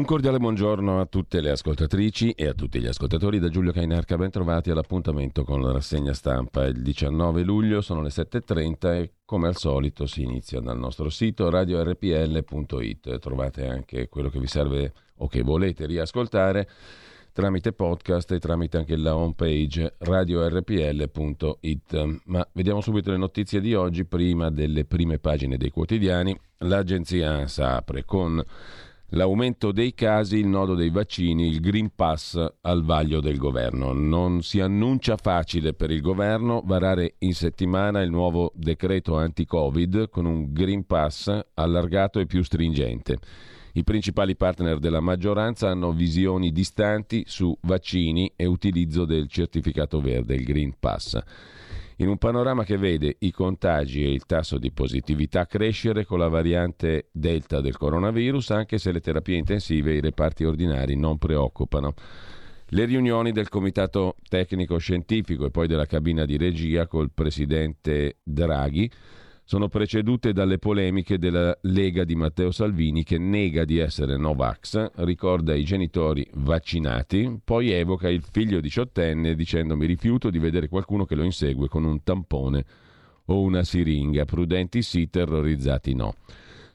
Un cordiale buongiorno a tutte le ascoltatrici e a tutti gli ascoltatori da Giulio Cainarca, ben trovati all'appuntamento con la rassegna stampa. Il 19 luglio sono le 7.30 e come al solito si inizia dal nostro sito radiorpl.it. Trovate anche quello che vi serve o che volete riascoltare tramite podcast e tramite anche la homepage radiorpl.it. Ma vediamo subito le notizie di oggi prima delle prime pagine dei quotidiani. L'agenzia ANSA apre con L'aumento dei casi, il nodo dei vaccini, il Green Pass al vaglio del governo. Non si annuncia facile per il governo varare in settimana il nuovo decreto anti-Covid con un Green Pass allargato e più stringente. I principali partner della maggioranza hanno visioni distanti su vaccini e utilizzo del certificato verde, il Green Pass in un panorama che vede i contagi e il tasso di positività crescere con la variante Delta del coronavirus, anche se le terapie intensive e i reparti ordinari non preoccupano. Le riunioni del Comitato Tecnico Scientifico e poi della cabina di regia col presidente Draghi sono precedute dalle polemiche della Lega di Matteo Salvini che nega di essere Novax, ricorda i genitori vaccinati, poi evoca il figlio diciottenne dicendo mi rifiuto di vedere qualcuno che lo insegue con un tampone o una siringa, prudenti sì, terrorizzati no.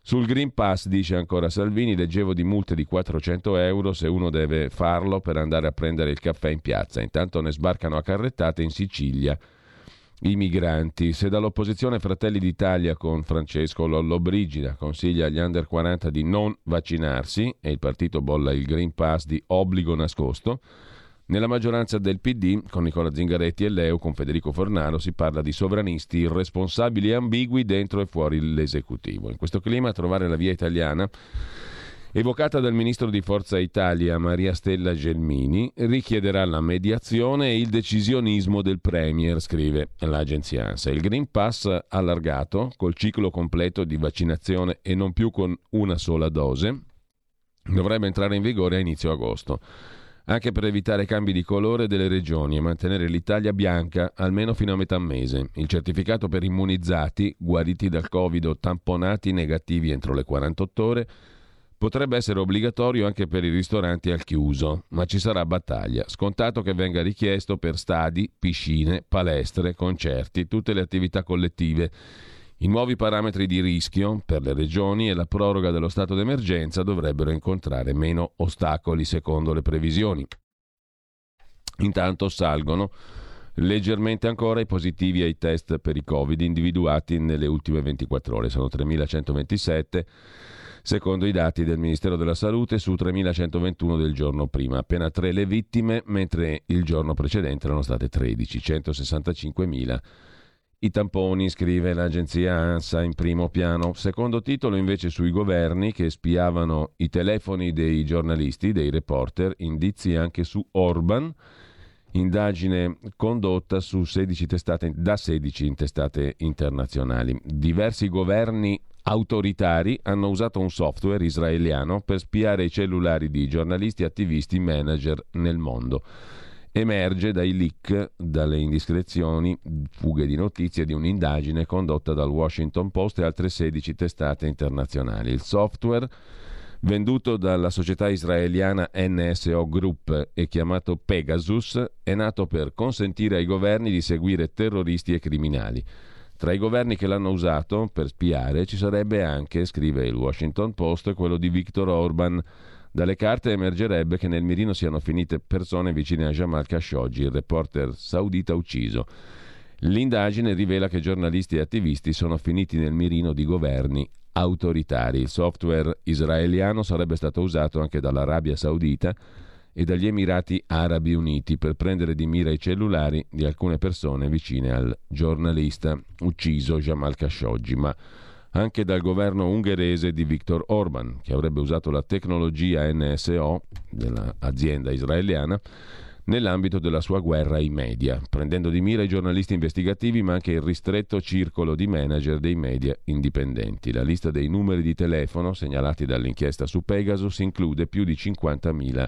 Sul Green Pass, dice ancora Salvini, leggevo di multe di 400 euro se uno deve farlo per andare a prendere il caffè in piazza. Intanto ne sbarcano a carrettate in Sicilia i migranti. Se dall'opposizione Fratelli d'Italia con Francesco Lollobrigida consiglia agli under 40 di non vaccinarsi e il partito bolla il Green Pass di obbligo nascosto, nella maggioranza del PD, con Nicola Zingaretti e Leo, con Federico Fornaro, si parla di sovranisti irresponsabili e ambigui dentro e fuori l'esecutivo. In questo clima trovare la via italiana evocata dal ministro di Forza Italia Maria Stella Gelmini, richiederà la mediazione e il decisionismo del Premier, scrive l'agenzia ANSA. Il Green Pass allargato, col ciclo completo di vaccinazione e non più con una sola dose, dovrebbe entrare in vigore a inizio agosto anche per evitare cambi di colore delle regioni e mantenere l'Italia bianca almeno fino a metà mese. Il certificato per immunizzati, guariti dal Covid o tamponati negativi entro le 48 ore, Potrebbe essere obbligatorio anche per i ristoranti al chiuso, ma ci sarà battaglia. Scontato che venga richiesto per stadi, piscine, palestre, concerti, tutte le attività collettive. I nuovi parametri di rischio per le regioni e la proroga dello stato d'emergenza dovrebbero incontrare meno ostacoli secondo le previsioni. Intanto salgono leggermente ancora i positivi ai test per i Covid individuati nelle ultime 24 ore, sono 3127 secondo i dati del Ministero della Salute su 3.121 del giorno prima, appena tre le vittime, mentre il giorno precedente erano state 13, 165.000. I tamponi, scrive l'agenzia ANSA in primo piano. Secondo titolo invece sui governi che spiavano i telefoni dei giornalisti, dei reporter, indizi anche su Orban, indagine condotta 16 testate, da 16 testate internazionali. Diversi governi autoritari hanno usato un software israeliano per spiare i cellulari di giornalisti, attivisti, manager nel mondo. Emerge dai leak, dalle indiscrezioni, fughe di notizie di un'indagine condotta dal Washington Post e altre 16 testate internazionali. Il software venduto dalla società israeliana NSO Group e chiamato Pegasus, è nato per consentire ai governi di seguire terroristi e criminali. Tra i governi che l'hanno usato per spiare ci sarebbe anche, scrive il Washington Post, quello di Viktor Orban. Dalle carte emergerebbe che nel mirino siano finite persone vicine a Jamal Khashoggi, il reporter saudita ucciso. L'indagine rivela che giornalisti e attivisti sono finiti nel mirino di governi autoritari. Il software israeliano sarebbe stato usato anche dall'Arabia Saudita e dagli Emirati Arabi Uniti per prendere di mira i cellulari di alcune persone vicine al giornalista ucciso Jamal Khashoggi, ma anche dal governo ungherese di Viktor Orban, che avrebbe usato la tecnologia NSO dell'azienda israeliana nell'ambito della sua guerra ai media, prendendo di mira i giornalisti investigativi ma anche il ristretto circolo di manager dei media indipendenti. La lista dei numeri di telefono segnalati dall'inchiesta su Pegasus include più di 50.000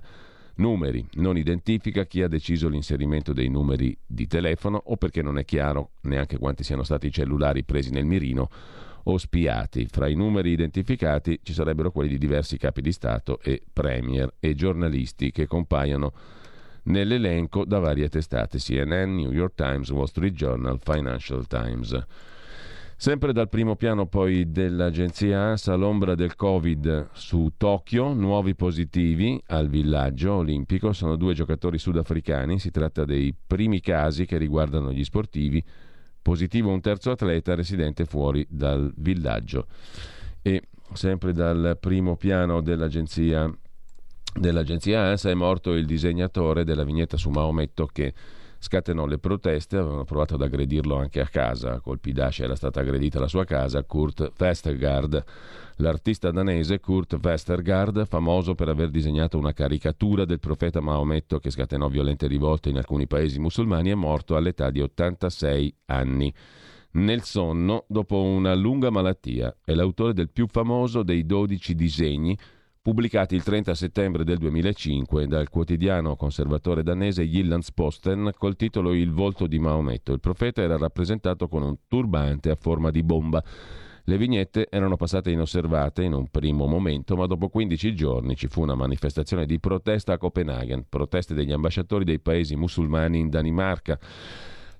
numeri, non identifica chi ha deciso l'inserimento dei numeri di telefono o perché non è chiaro neanche quanti siano stati i cellulari presi nel mirino o spiati. Fra i numeri identificati ci sarebbero quelli di diversi capi di Stato e premier e giornalisti che compaiono nell'elenco da varie testate CNN, New York Times, Wall Street Journal, Financial Times. Sempre dal primo piano poi dell'agenzia ANSA l'ombra del Covid su Tokyo, nuovi positivi al villaggio olimpico, sono due giocatori sudafricani, si tratta dei primi casi che riguardano gli sportivi, positivo un terzo atleta residente fuori dal villaggio. E sempre dal primo piano dell'agenzia, dell'agenzia ANSA è morto il disegnatore della vignetta su Maometto che scatenò le proteste, avevano provato ad aggredirlo anche a casa, a colpi d'ascia era stata aggredita la sua casa, Kurt Vestergaard. L'artista danese Kurt Vestergaard, famoso per aver disegnato una caricatura del profeta Maometto che scatenò violente rivolte in alcuni paesi musulmani, è morto all'età di 86 anni. Nel sonno, dopo una lunga malattia, è l'autore del più famoso dei 12 disegni pubblicati il 30 settembre del 2005 dal quotidiano conservatore danese Jyllandsposten col titolo Il volto di Maometto. Il profeta era rappresentato con un turbante a forma di bomba. Le vignette erano passate inosservate in un primo momento, ma dopo 15 giorni ci fu una manifestazione di protesta a Copenaghen, proteste degli ambasciatori dei paesi musulmani in Danimarca.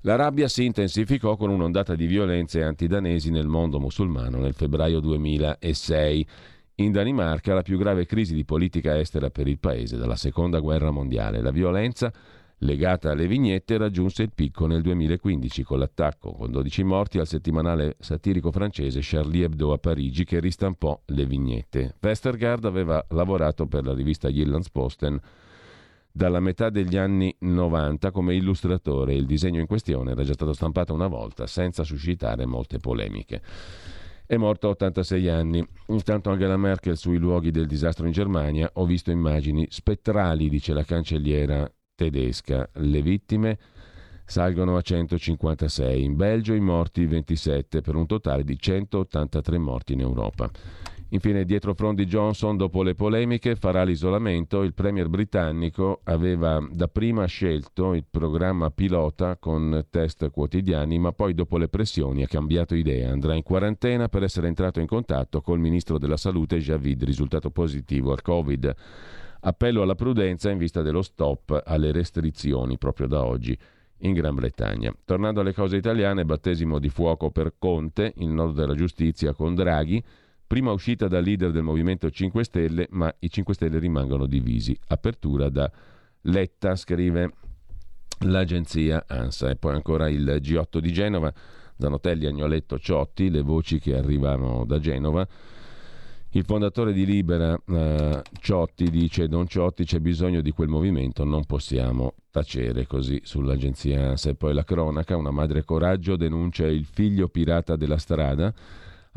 La rabbia si intensificò con un'ondata di violenze antidanesi nel mondo musulmano nel febbraio 2006 in Danimarca la più grave crisi di politica estera per il paese dalla seconda guerra mondiale. La violenza legata alle vignette raggiunse il picco nel 2015 con l'attacco con 12 morti al settimanale satirico francese Charlie Hebdo a Parigi che ristampò le vignette. Westergaard aveva lavorato per la rivista Jyllandsposten dalla metà degli anni 90 come illustratore. Il disegno in questione era già stato stampato una volta senza suscitare molte polemiche è morto a 86 anni. Intanto Angela Merkel sui luoghi del disastro in Germania ho visto immagini spettrali, dice la cancelliera tedesca. Le vittime salgono a 156, in Belgio i morti 27 per un totale di 183 morti in Europa. Infine, dietro Frondi Johnson, dopo le polemiche, farà l'isolamento. Il premier britannico aveva dapprima scelto il programma pilota con test quotidiani, ma poi dopo le pressioni ha cambiato idea. Andrà in quarantena per essere entrato in contatto col ministro della salute Javid, risultato positivo al Covid. Appello alla prudenza in vista dello stop alle restrizioni proprio da oggi in Gran Bretagna. Tornando alle cose italiane, battesimo di fuoco per Conte, il nodo della giustizia con Draghi. Prima uscita da leader del Movimento 5 Stelle, ma i 5 Stelle rimangono divisi. Apertura da Letta, scrive l'agenzia ANSA. E poi ancora il G8 di Genova, Zanotelli, Agnoletto, Ciotti, le voci che arrivano da Genova. Il fondatore di Libera, eh, Ciotti, dice Don Ciotti c'è bisogno di quel movimento, non possiamo tacere così sull'agenzia ANSA. E poi la cronaca, una madre coraggio denuncia il figlio pirata della strada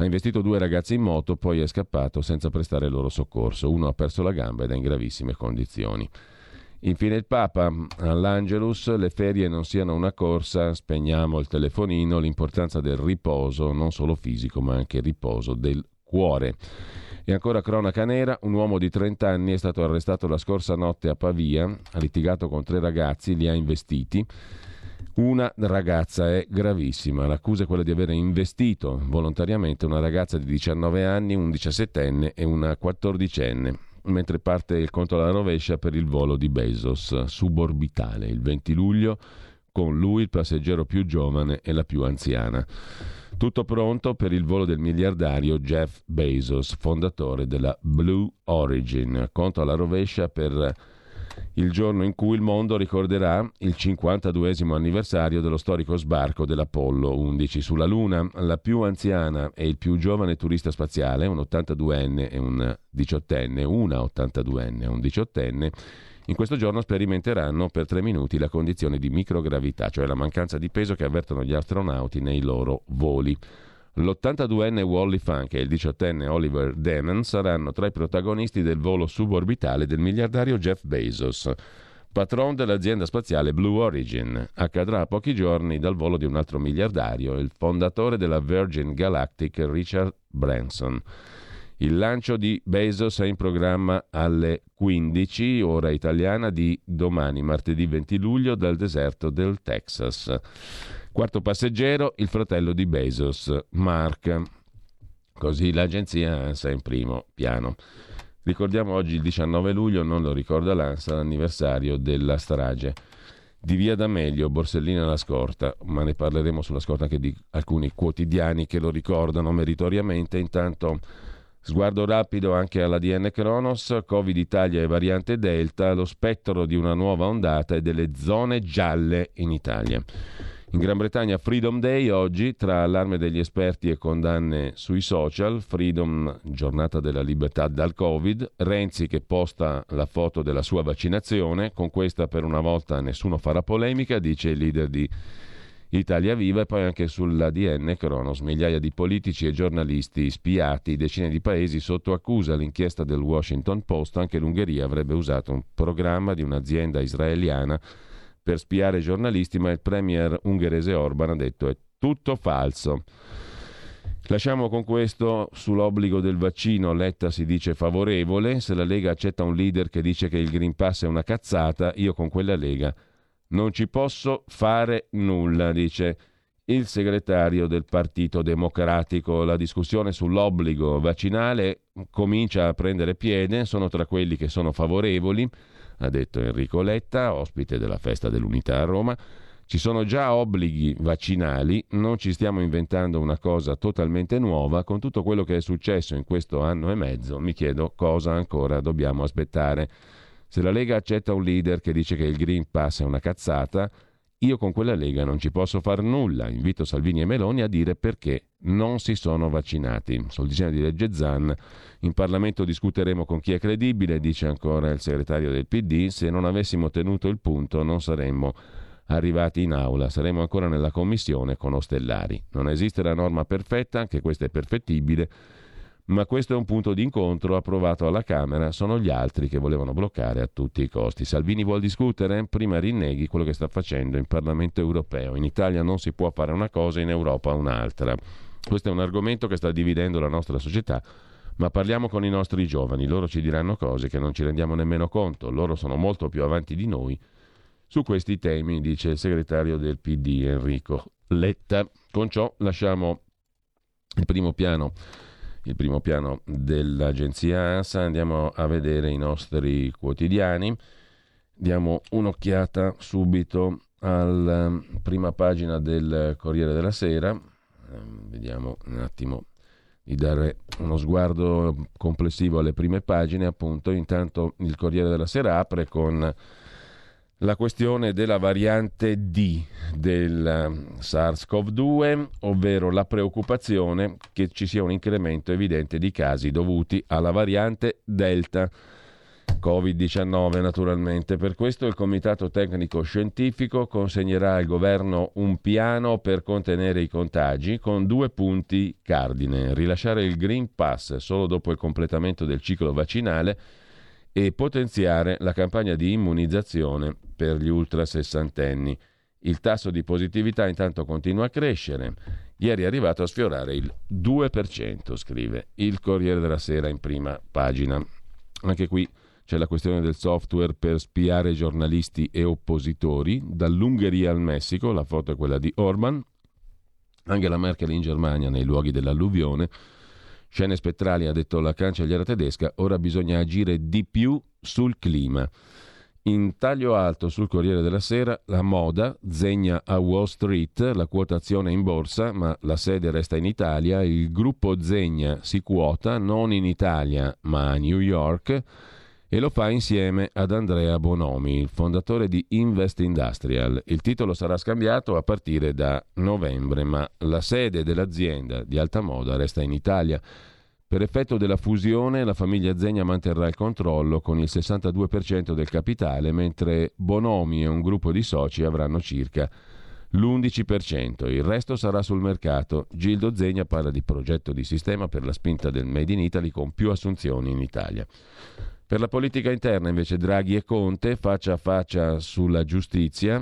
ha investito due ragazzi in moto, poi è scappato senza prestare loro soccorso. Uno ha perso la gamba ed è in gravissime condizioni. Infine il Papa, all'Angelus, le ferie non siano una corsa, spegniamo il telefonino, l'importanza del riposo, non solo fisico ma anche riposo del cuore. E ancora cronaca nera, un uomo di 30 anni è stato arrestato la scorsa notte a Pavia, ha litigato con tre ragazzi, li ha investiti una ragazza è gravissima. L'accusa è quella di aver investito volontariamente una ragazza di 19 anni, un 17enne e una 14enne, mentre parte il conto alla rovescia per il volo di Bezos suborbitale il 20 luglio, con lui il passeggero più giovane e la più anziana. Tutto pronto per il volo del miliardario Jeff Bezos, fondatore della Blue Origin. Conto alla rovescia per il giorno in cui il mondo ricorderà il 52 anniversario dello storico sbarco dell'Apollo 11 sulla Luna. La più anziana e il più giovane turista spaziale, un 82enne e un 18enne, una 82enne e un 18enne, in questo giorno sperimenteranno per tre minuti la condizione di microgravità, cioè la mancanza di peso che avvertono gli astronauti nei loro voli. L'82enne Wally Funk e il 18enne Oliver Damon saranno tra i protagonisti del volo suborbitale del miliardario Jeff Bezos, patron dell'azienda spaziale Blue Origin. Accadrà a pochi giorni dal volo di un altro miliardario, il fondatore della Virgin Galactic Richard Branson. Il lancio di Bezos è in programma alle 15 ora italiana di domani, martedì 20 luglio, dal deserto del Texas. Quarto passeggero, il fratello di Bezos, Mark. Così l'agenzia ANSA in primo piano. Ricordiamo oggi il 19 luglio, non lo ricorda l'ANSA, l'anniversario della strage di Via D'Amelio, Borsellina la scorta, ma ne parleremo sulla scorta anche di alcuni quotidiani che lo ricordano meritoriamente. Intanto sguardo rapido anche all'ADN Kronos, Covid Italia e variante Delta, lo spettro di una nuova ondata e delle zone gialle in Italia. In Gran Bretagna Freedom Day oggi, tra allarme degli esperti e condanne sui social, Freedom, giornata della libertà dal Covid, Renzi che posta la foto della sua vaccinazione, con questa per una volta nessuno farà polemica, dice il leader di Italia Viva e poi anche sull'ADN Cronos, migliaia di politici e giornalisti spiati, decine di paesi sotto accusa. L'inchiesta del Washington Post, anche l'Ungheria avrebbe usato un programma di un'azienda israeliana per spiare i giornalisti, ma il premier ungherese Orban ha detto è tutto falso. Lasciamo con questo sull'obbligo del vaccino. Letta si dice favorevole. Se la Lega accetta un leader che dice che il Green Pass è una cazzata, io con quella Lega non ci posso fare nulla, dice il segretario del Partito Democratico. La discussione sull'obbligo vaccinale comincia a prendere piede, sono tra quelli che sono favorevoli ha detto Enrico Letta, ospite della festa dell'unità a Roma. Ci sono già obblighi vaccinali, non ci stiamo inventando una cosa totalmente nuova. Con tutto quello che è successo in questo anno e mezzo, mi chiedo cosa ancora dobbiamo aspettare. Se la Lega accetta un leader che dice che il Green Pass è una cazzata, io con quella Lega non ci posso fare nulla. Invito Salvini e Meloni a dire perché non si sono vaccinati. Sul disegno di legge Zan in Parlamento discuteremo con chi è credibile, dice ancora il segretario del PD. Se non avessimo tenuto il punto non saremmo arrivati in aula, saremmo ancora nella commissione con Ostellari. Non esiste la norma perfetta, anche questa è perfettibile ma questo è un punto di incontro approvato alla Camera, sono gli altri che volevano bloccare a tutti i costi. Salvini vuol discutere? Prima rinneghi quello che sta facendo in Parlamento europeo. In Italia non si può fare una cosa, in Europa un'altra. Questo è un argomento che sta dividendo la nostra società, ma parliamo con i nostri giovani, loro ci diranno cose che non ci rendiamo nemmeno conto, loro sono molto più avanti di noi su questi temi, dice il segretario del PD Enrico Letta. Con ciò lasciamo il primo piano il primo piano dell'agenzia ANSA, andiamo a vedere i nostri quotidiani, diamo un'occhiata subito alla ehm, prima pagina del Corriere della Sera, ehm, vediamo un attimo di dare uno sguardo complessivo alle prime pagine, appunto intanto il Corriere della Sera apre con la questione della variante D del um, SARS-CoV-2, ovvero la preoccupazione che ci sia un incremento evidente di casi dovuti alla variante Delta. Covid-19 naturalmente. Per questo il Comitato Tecnico Scientifico consegnerà al governo un piano per contenere i contagi con due punti cardine. Rilasciare il Green Pass solo dopo il completamento del ciclo vaccinale e potenziare la campagna di immunizzazione per gli ultra sessantenni. Il tasso di positività intanto continua a crescere. Ieri è arrivato a sfiorare il 2%, scrive il Corriere della Sera in prima pagina. Anche qui c'è la questione del software per spiare giornalisti e oppositori, dall'Ungheria al Messico, la foto è quella di Orban, anche la Merkel in Germania nei luoghi dell'alluvione, Scene spettrali, ha detto la cancelliera tedesca, ora bisogna agire di più sul clima. In taglio alto sul Corriere della Sera, la moda zegna a Wall Street, la quotazione in borsa, ma la sede resta in Italia. Il gruppo Zegna si quota non in Italia, ma a New York e lo fa insieme ad Andrea Bonomi, il fondatore di Invest Industrial. Il titolo sarà scambiato a partire da novembre, ma la sede dell'azienda di alta moda resta in Italia. Per effetto della fusione la famiglia Zegna manterrà il controllo con il 62% del capitale, mentre Bonomi e un gruppo di soci avranno circa l'11%. Il resto sarà sul mercato. Gildo Zegna parla di progetto di sistema per la spinta del Made in Italy con più assunzioni in Italia. Per la politica interna invece Draghi e Conte faccia a faccia sulla giustizia.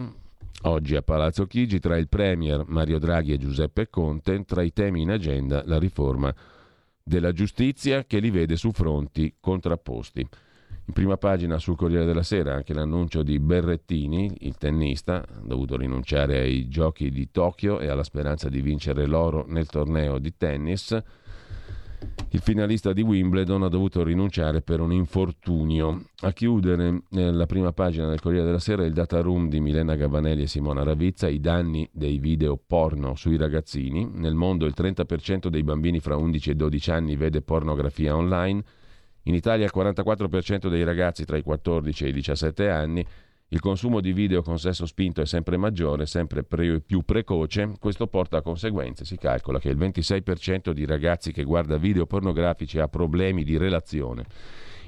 Oggi a Palazzo Chigi tra il Premier Mario Draghi e Giuseppe Conte, tra i temi in agenda la riforma della giustizia che li vede su fronti contrapposti. In prima pagina sul Corriere della Sera anche l'annuncio di Berrettini, il tennista, dovuto rinunciare ai giochi di Tokyo e alla speranza di vincere l'oro nel torneo di tennis il finalista di Wimbledon ha dovuto rinunciare per un infortunio. A chiudere eh, la prima pagina del Corriere della Sera il data room di Milena Gavanelli e Simona Ravizza, i danni dei video porno sui ragazzini. Nel mondo il 30% dei bambini fra 11 e 12 anni vede pornografia online. In Italia il 44% dei ragazzi tra i 14 e i 17 anni il consumo di video con sesso spinto è sempre maggiore, sempre pre- più precoce, questo porta a conseguenze. Si calcola che il 26% di ragazzi che guarda video pornografici ha problemi di relazione.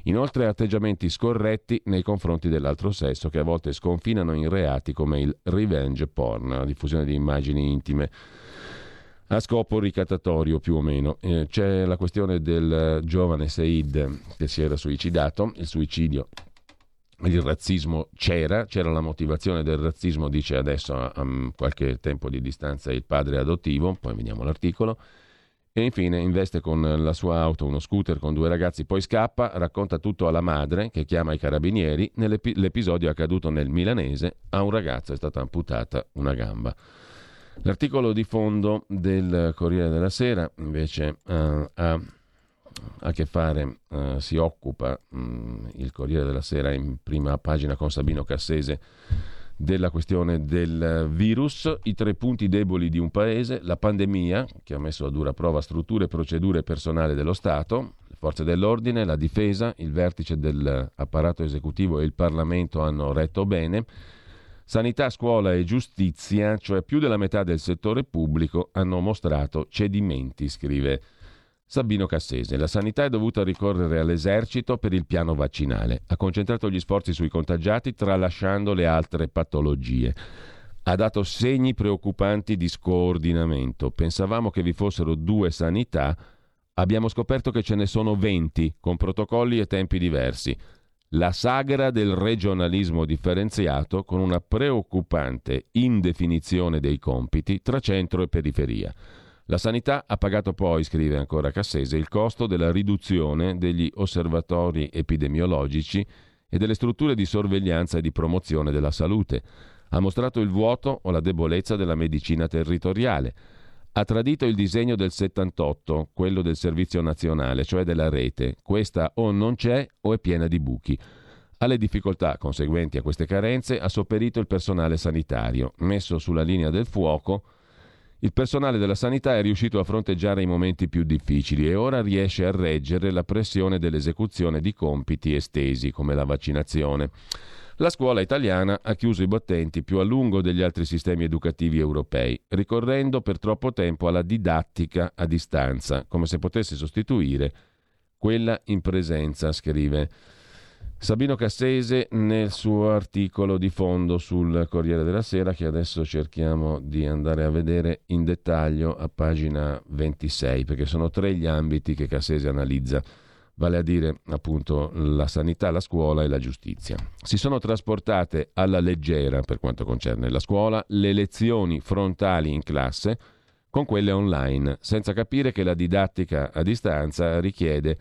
Inoltre atteggiamenti scorretti nei confronti dell'altro sesso che a volte sconfinano in reati come il revenge porn, la diffusione di immagini intime a scopo ricattatorio più o meno. Eh, c'è la questione del giovane Said che si era suicidato, il suicidio il razzismo c'era, c'era la motivazione del razzismo, dice adesso a, a qualche tempo di distanza il padre adottivo, poi vediamo l'articolo, e infine investe con la sua auto uno scooter con due ragazzi, poi scappa, racconta tutto alla madre che chiama i carabinieri, l'episodio è accaduto nel milanese, a un ragazzo è stata amputata una gamba. L'articolo di fondo del Corriere della Sera invece uh, ha a che fare, eh, si occupa mh, mm, il Corriere della Sera in prima pagina con Sabino Cassese della questione del virus, i tre punti deboli di un paese, la pandemia che ha messo a dura prova strutture, procedure e personale dello Stato, le forze dell'ordine, la difesa, il vertice dell'apparato esecutivo e il Parlamento hanno retto bene, sanità, scuola e giustizia, cioè più della metà del settore pubblico, hanno mostrato cedimenti, scrive Sabino Cassese. La sanità è dovuta ricorrere all'esercito per il piano vaccinale. Ha concentrato gli sforzi sui contagiati tralasciando le altre patologie. Ha dato segni preoccupanti di scoordinamento. Pensavamo che vi fossero due sanità, abbiamo scoperto che ce ne sono 20 con protocolli e tempi diversi. La sagra del regionalismo differenziato con una preoccupante indefinizione dei compiti tra centro e periferia. La sanità ha pagato poi, scrive ancora Cassese, il costo della riduzione degli osservatori epidemiologici e delle strutture di sorveglianza e di promozione della salute. Ha mostrato il vuoto o la debolezza della medicina territoriale. Ha tradito il disegno del 78, quello del servizio nazionale, cioè della rete. Questa o non c'è o è piena di buchi. Alle difficoltà conseguenti a queste carenze ha sopperito il personale sanitario, messo sulla linea del fuoco il personale della sanità è riuscito a fronteggiare i momenti più difficili e ora riesce a reggere la pressione dell'esecuzione di compiti estesi come la vaccinazione. La scuola italiana ha chiuso i battenti più a lungo degli altri sistemi educativi europei, ricorrendo per troppo tempo alla didattica a distanza, come se potesse sostituire quella in presenza, scrive. Sabino Cassese nel suo articolo di fondo sul Corriere della Sera che adesso cerchiamo di andare a vedere in dettaglio a pagina 26 perché sono tre gli ambiti che Cassese analizza vale a dire appunto la sanità, la scuola e la giustizia. Si sono trasportate alla leggera per quanto concerne la scuola le lezioni frontali in classe con quelle online, senza capire che la didattica a distanza richiede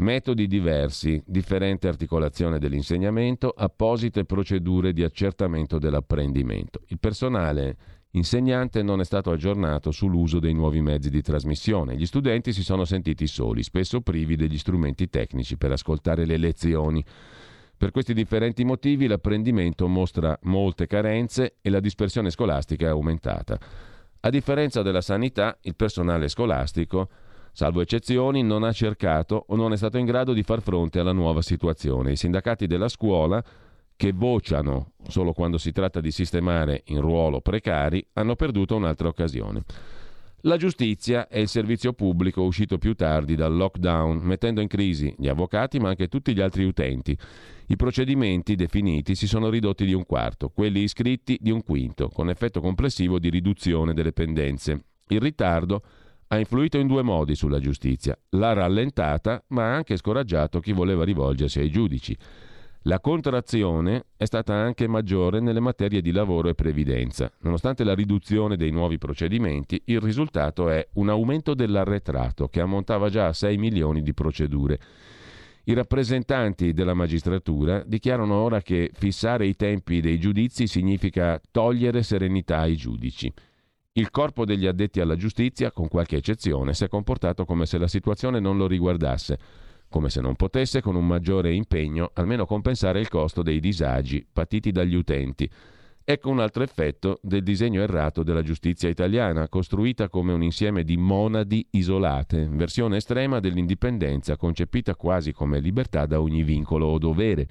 Metodi diversi, differente articolazione dell'insegnamento, apposite procedure di accertamento dell'apprendimento. Il personale insegnante non è stato aggiornato sull'uso dei nuovi mezzi di trasmissione. Gli studenti si sono sentiti soli, spesso privi degli strumenti tecnici per ascoltare le lezioni. Per questi differenti motivi l'apprendimento mostra molte carenze e la dispersione scolastica è aumentata. A differenza della sanità, il personale scolastico Salvo eccezioni, non ha cercato o non è stato in grado di far fronte alla nuova situazione. I sindacati della scuola, che vociano solo quando si tratta di sistemare in ruolo precari, hanno perduto un'altra occasione. La giustizia è il servizio pubblico uscito più tardi dal lockdown, mettendo in crisi gli avvocati ma anche tutti gli altri utenti. I procedimenti definiti si sono ridotti di un quarto, quelli iscritti di un quinto, con effetto complessivo di riduzione delle pendenze. Il ritardo ha influito in due modi sulla giustizia. L'ha rallentata, ma ha anche scoraggiato chi voleva rivolgersi ai giudici. La contrazione è stata anche maggiore nelle materie di lavoro e previdenza. Nonostante la riduzione dei nuovi procedimenti, il risultato è un aumento dell'arretrato che ammontava già a 6 milioni di procedure. I rappresentanti della magistratura dichiarano ora che fissare i tempi dei giudizi significa togliere serenità ai giudici. Il corpo degli addetti alla giustizia, con qualche eccezione, si è comportato come se la situazione non lo riguardasse, come se non potesse, con un maggiore impegno, almeno compensare il costo dei disagi patiti dagli utenti. Ecco un altro effetto del disegno errato della giustizia italiana, costruita come un insieme di monadi isolate, versione estrema dell'indipendenza concepita quasi come libertà da ogni vincolo o dovere.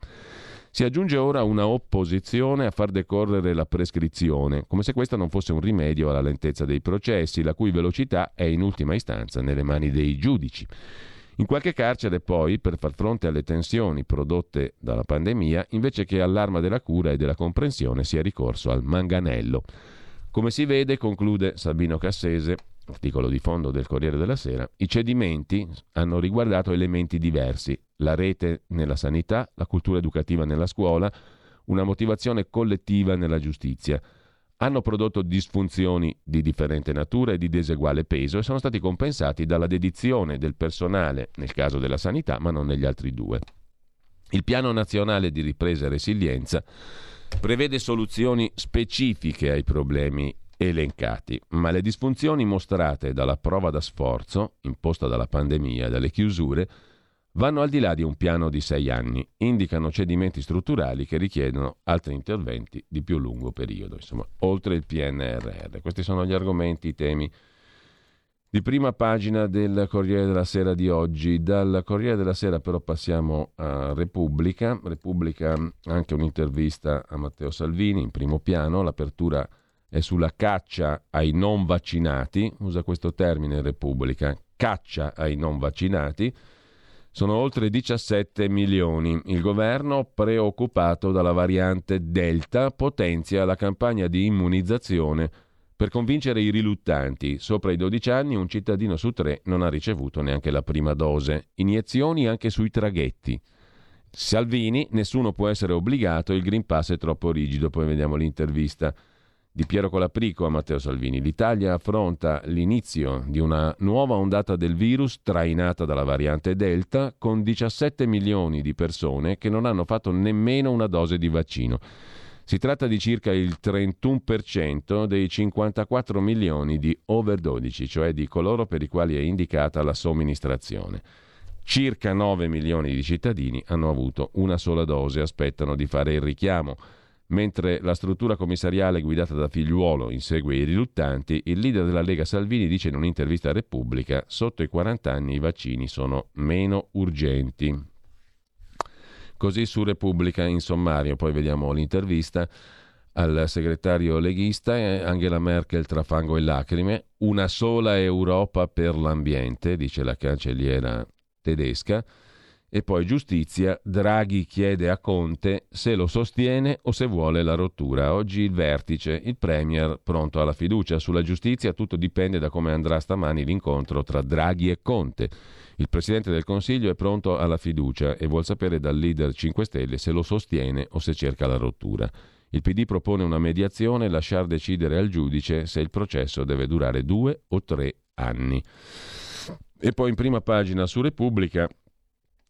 Si aggiunge ora una opposizione a far decorrere la prescrizione, come se questa non fosse un rimedio alla lentezza dei processi, la cui velocità è in ultima istanza nelle mani dei giudici. In qualche carcere poi, per far fronte alle tensioni prodotte dalla pandemia, invece che all'arma della cura e della comprensione si è ricorso al manganello. Come si vede, conclude Sabino Cassese, articolo di fondo del Corriere della Sera, i cedimenti hanno riguardato elementi diversi, la rete nella sanità, la cultura educativa nella scuola, una motivazione collettiva nella giustizia. Hanno prodotto disfunzioni di differente natura e di diseguale peso e sono stati compensati dalla dedizione del personale nel caso della sanità, ma non negli altri due. Il Piano Nazionale di Ripresa e Resilienza prevede soluzioni specifiche ai problemi elencati, ma le disfunzioni mostrate dalla prova da sforzo imposta dalla pandemia e dalle chiusure vanno al di là di un piano di sei anni, indicano cedimenti strutturali che richiedono altri interventi di più lungo periodo, insomma, oltre il PNRR. Questi sono gli argomenti, i temi di prima pagina del Corriere della Sera di oggi. Dal Corriere della Sera però passiamo a Repubblica. Repubblica anche un'intervista a Matteo Salvini in primo piano, l'apertura è sulla caccia ai non vaccinati, usa questo termine Repubblica, caccia ai non vaccinati. Sono oltre 17 milioni. Il governo, preoccupato dalla variante Delta, potenzia la campagna di immunizzazione per convincere i riluttanti. Sopra i 12 anni un cittadino su tre non ha ricevuto neanche la prima dose. Iniezioni anche sui traghetti. Salvini, nessuno può essere obbligato, il Green Pass è troppo rigido. Poi vediamo l'intervista di Piero Colaprico a Matteo Salvini. L'Italia affronta l'inizio di una nuova ondata del virus trainata dalla variante Delta con 17 milioni di persone che non hanno fatto nemmeno una dose di vaccino. Si tratta di circa il 31% dei 54 milioni di over 12, cioè di coloro per i quali è indicata la somministrazione. Circa 9 milioni di cittadini hanno avuto una sola dose e aspettano di fare il richiamo. Mentre la struttura commissariale guidata da Figliuolo insegue i riluttanti, il leader della Lega Salvini dice in un'intervista a Repubblica sotto i 40 anni i vaccini sono meno urgenti. Così su Repubblica in sommario, poi vediamo l'intervista al segretario leghista Angela Merkel tra fango e lacrime, una sola Europa per l'ambiente, dice la cancelliera tedesca. E poi giustizia, Draghi chiede a Conte se lo sostiene o se vuole la rottura. Oggi il vertice, il Premier pronto alla fiducia. Sulla giustizia tutto dipende da come andrà stamani l'incontro tra Draghi e Conte. Il Presidente del Consiglio è pronto alla fiducia e vuol sapere dal leader 5 Stelle se lo sostiene o se cerca la rottura. Il PD propone una mediazione e lasciar decidere al giudice se il processo deve durare due o tre anni. E poi in prima pagina su Repubblica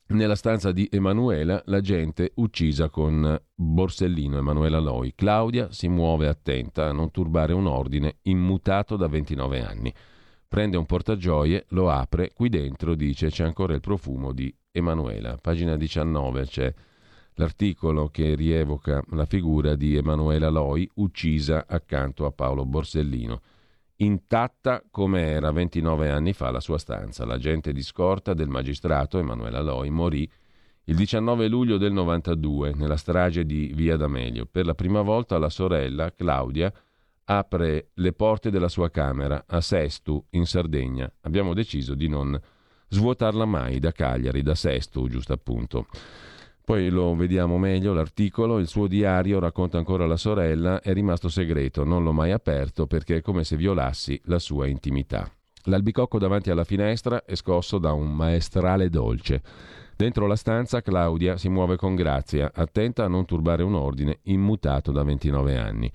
nella stanza di Emanuela, la gente uccisa con Borsellino, Emanuela Loi. Claudia si muove attenta a non turbare un ordine immutato da 29 anni. Prende un portagioie, lo apre, qui dentro dice c'è ancora il profumo di Emanuela. Pagina 19 c'è l'articolo che rievoca la figura di Emanuela Loi uccisa accanto a Paolo Borsellino intatta come era 29 anni fa la sua stanza. L'agente di scorta del magistrato Emanuela Loi morì il 19 luglio del 92 nella strage di Via D'Amelio. Per la prima volta la sorella, Claudia, apre le porte della sua camera a Sestu, in Sardegna. Abbiamo deciso di non svuotarla mai da Cagliari, da Sestu, giusto appunto. Poi lo vediamo meglio, l'articolo, il suo diario racconta ancora la sorella, è rimasto segreto, non l'ho mai aperto perché è come se violassi la sua intimità. L'albicocco davanti alla finestra è scosso da un maestrale dolce. Dentro la stanza Claudia si muove con grazia, attenta a non turbare un ordine immutato da 29 anni.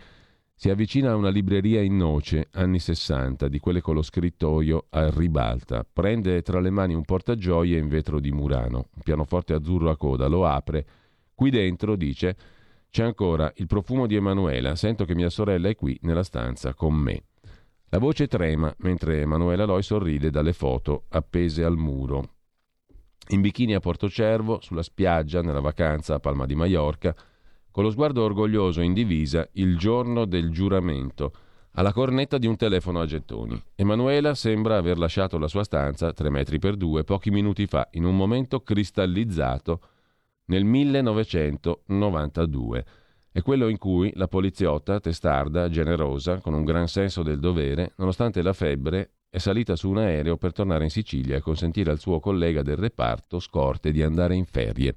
Si avvicina a una libreria in noce, anni 60, di quelle con lo scrittoio a ribalta. Prende tra le mani un portagioie in vetro di Murano, un pianoforte azzurro a coda, lo apre. Qui dentro, dice, c'è ancora il profumo di Emanuela. Sento che mia sorella è qui nella stanza con me. La voce trema mentre Emanuela Loi sorride dalle foto appese al muro. In bikini a Portocervo, sulla spiaggia, nella vacanza a Palma di Maiorca, con lo sguardo orgoglioso in divisa, il giorno del giuramento, alla cornetta di un telefono a gettoni. Emanuela sembra aver lasciato la sua stanza, tre metri per due, pochi minuti fa, in un momento cristallizzato nel 1992 è quello in cui la poliziotta, testarda, generosa, con un gran senso del dovere, nonostante la febbre, è salita su un aereo per tornare in Sicilia e consentire al suo collega del reparto, Scorte, di andare in ferie.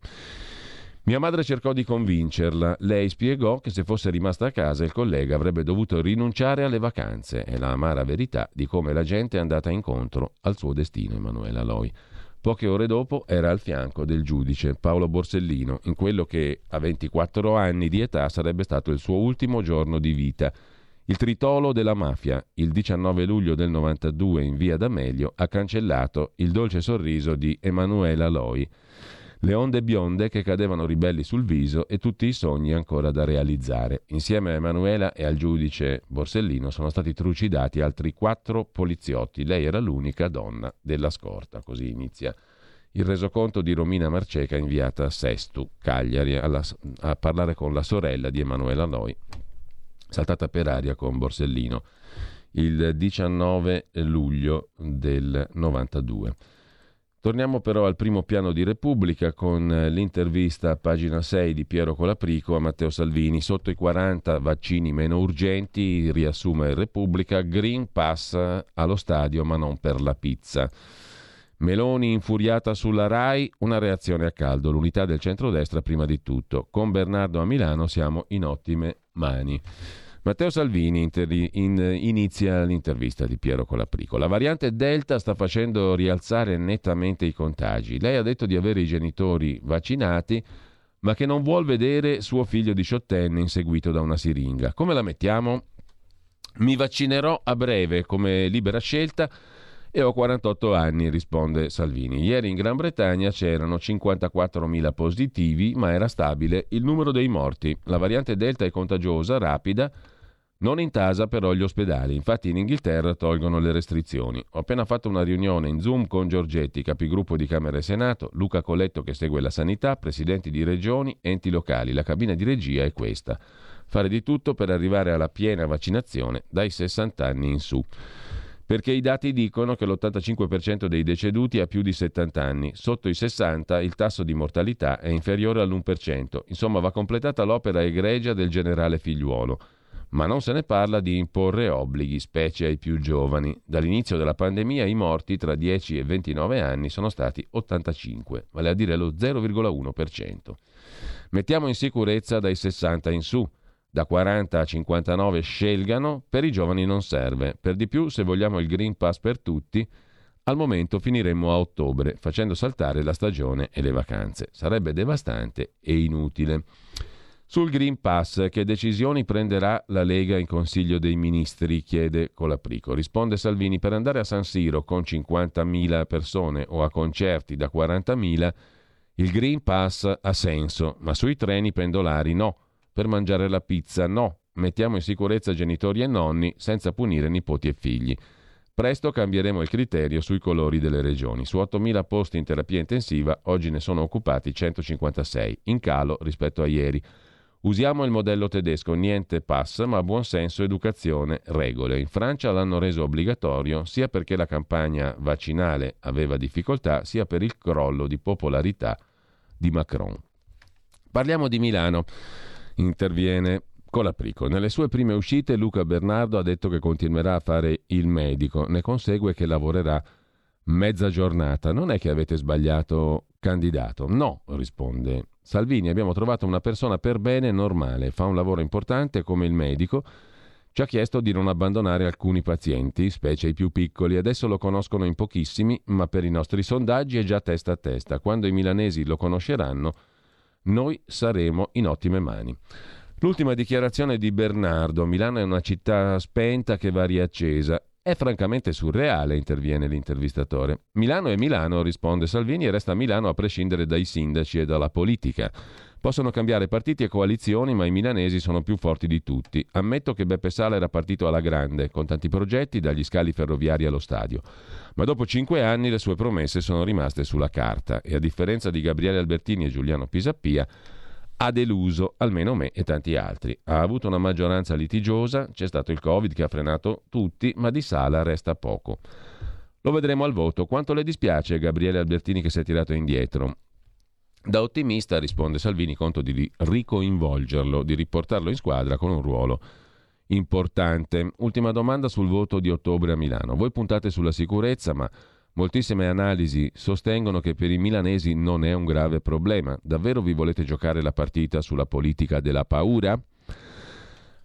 Mia madre cercò di convincerla. Lei spiegò che se fosse rimasta a casa il collega avrebbe dovuto rinunciare alle vacanze. È la amara verità di come la gente è andata incontro al suo destino, Emanuela Loi. Poche ore dopo era al fianco del giudice Paolo Borsellino, in quello che a 24 anni di età sarebbe stato il suo ultimo giorno di vita. Il tritolo della mafia, il 19 luglio del 92 in via D'Amelio, ha cancellato il dolce sorriso di Emanuela Loi le onde bionde che cadevano ribelli sul viso e tutti i sogni ancora da realizzare. Insieme a Emanuela e al giudice Borsellino sono stati trucidati altri quattro poliziotti. Lei era l'unica donna della scorta. Così inizia il resoconto di Romina Marceca inviata a Sestu, Cagliari, alla, a parlare con la sorella di Emanuela Loi, saltata per aria con Borsellino il 19 luglio del 92. Torniamo però al primo piano di Repubblica con eh, l'intervista a pagina 6 di Piero Colaprico a Matteo Salvini. Sotto i 40 vaccini meno urgenti, riassume Repubblica, Green Pass allo stadio ma non per la pizza. Meloni infuriata sulla RAI, una reazione a caldo. L'unità del centrodestra prima di tutto. Con Bernardo a Milano siamo in ottime mani. Matteo Salvini interi- in, inizia l'intervista di Piero Colaprico. La variante Delta sta facendo rialzare nettamente i contagi. Lei ha detto di avere i genitori vaccinati, ma che non vuol vedere suo figlio diciottenne inseguito da una siringa. Come la mettiamo? Mi vaccinerò a breve come libera scelta e ho 48 anni, risponde Salvini. Ieri in Gran Bretagna c'erano 54.000 positivi, ma era stabile il numero dei morti. La variante Delta è contagiosa, rapida, non intasa però gli ospedali, infatti in Inghilterra tolgono le restrizioni. Ho appena fatto una riunione in Zoom con Giorgetti, capigruppo di Camera e Senato, Luca Colletto che segue la sanità, presidenti di regioni, enti locali. La cabina di regia è questa. Fare di tutto per arrivare alla piena vaccinazione dai 60 anni in su. Perché i dati dicono che l'85% dei deceduti ha più di 70 anni, sotto i 60 il tasso di mortalità è inferiore all'1%. Insomma va completata l'opera egregia del generale figliuolo ma non se ne parla di imporre obblighi, specie ai più giovani. Dall'inizio della pandemia i morti tra 10 e 29 anni sono stati 85, vale a dire lo 0,1%. Mettiamo in sicurezza dai 60 in su. Da 40 a 59 scelgano, per i giovani non serve. Per di più, se vogliamo il Green Pass per tutti, al momento finiremmo a ottobre, facendo saltare la stagione e le vacanze. Sarebbe devastante e inutile. Sul Green Pass, che decisioni prenderà la Lega in Consiglio dei Ministri? chiede Colaprico. Risponde Salvini, per andare a San Siro con 50.000 persone o a concerti da 40.000, il Green Pass ha senso, ma sui treni pendolari no. Per mangiare la pizza no. Mettiamo in sicurezza genitori e nonni senza punire nipoti e figli. Presto cambieremo il criterio sui colori delle regioni. Su 8.000 posti in terapia intensiva oggi ne sono occupati 156, in calo rispetto a ieri. Usiamo il modello tedesco, niente pass, ma buonsenso, educazione, regole. In Francia l'hanno reso obbligatorio sia perché la campagna vaccinale aveva difficoltà, sia per il crollo di popolarità di Macron. Parliamo di Milano. Interviene Colaprico. Nelle sue prime uscite Luca Bernardo ha detto che continuerà a fare il medico, ne consegue che lavorerà mezza giornata. Non è che avete sbagliato candidato. No, risponde Salvini abbiamo trovato una persona per bene normale, fa un lavoro importante come il medico, ci ha chiesto di non abbandonare alcuni pazienti, specie i più piccoli, adesso lo conoscono in pochissimi, ma per i nostri sondaggi è già testa a testa. Quando i milanesi lo conosceranno, noi saremo in ottime mani. L'ultima dichiarazione di Bernardo, Milano è una città spenta che va riaccesa. È francamente surreale, interviene l'intervistatore. Milano è Milano, risponde Salvini, e resta Milano a prescindere dai sindaci e dalla politica. Possono cambiare partiti e coalizioni, ma i milanesi sono più forti di tutti. Ammetto che Beppe Sala era partito alla grande, con tanti progetti, dagli scali ferroviari allo stadio. Ma dopo cinque anni le sue promesse sono rimaste sulla carta e a differenza di Gabriele Albertini e Giuliano Pisappia, ha deluso almeno me e tanti altri. Ha avuto una maggioranza litigiosa, c'è stato il Covid che ha frenato tutti, ma di Sala resta poco. Lo vedremo al voto. Quanto le dispiace Gabriele Albertini che si è tirato indietro? Da ottimista, risponde Salvini, conto di ricoinvolgerlo, di riportarlo in squadra con un ruolo importante. Ultima domanda sul voto di ottobre a Milano. Voi puntate sulla sicurezza, ma Moltissime analisi sostengono che per i milanesi non è un grave problema. Davvero vi volete giocare la partita sulla politica della paura?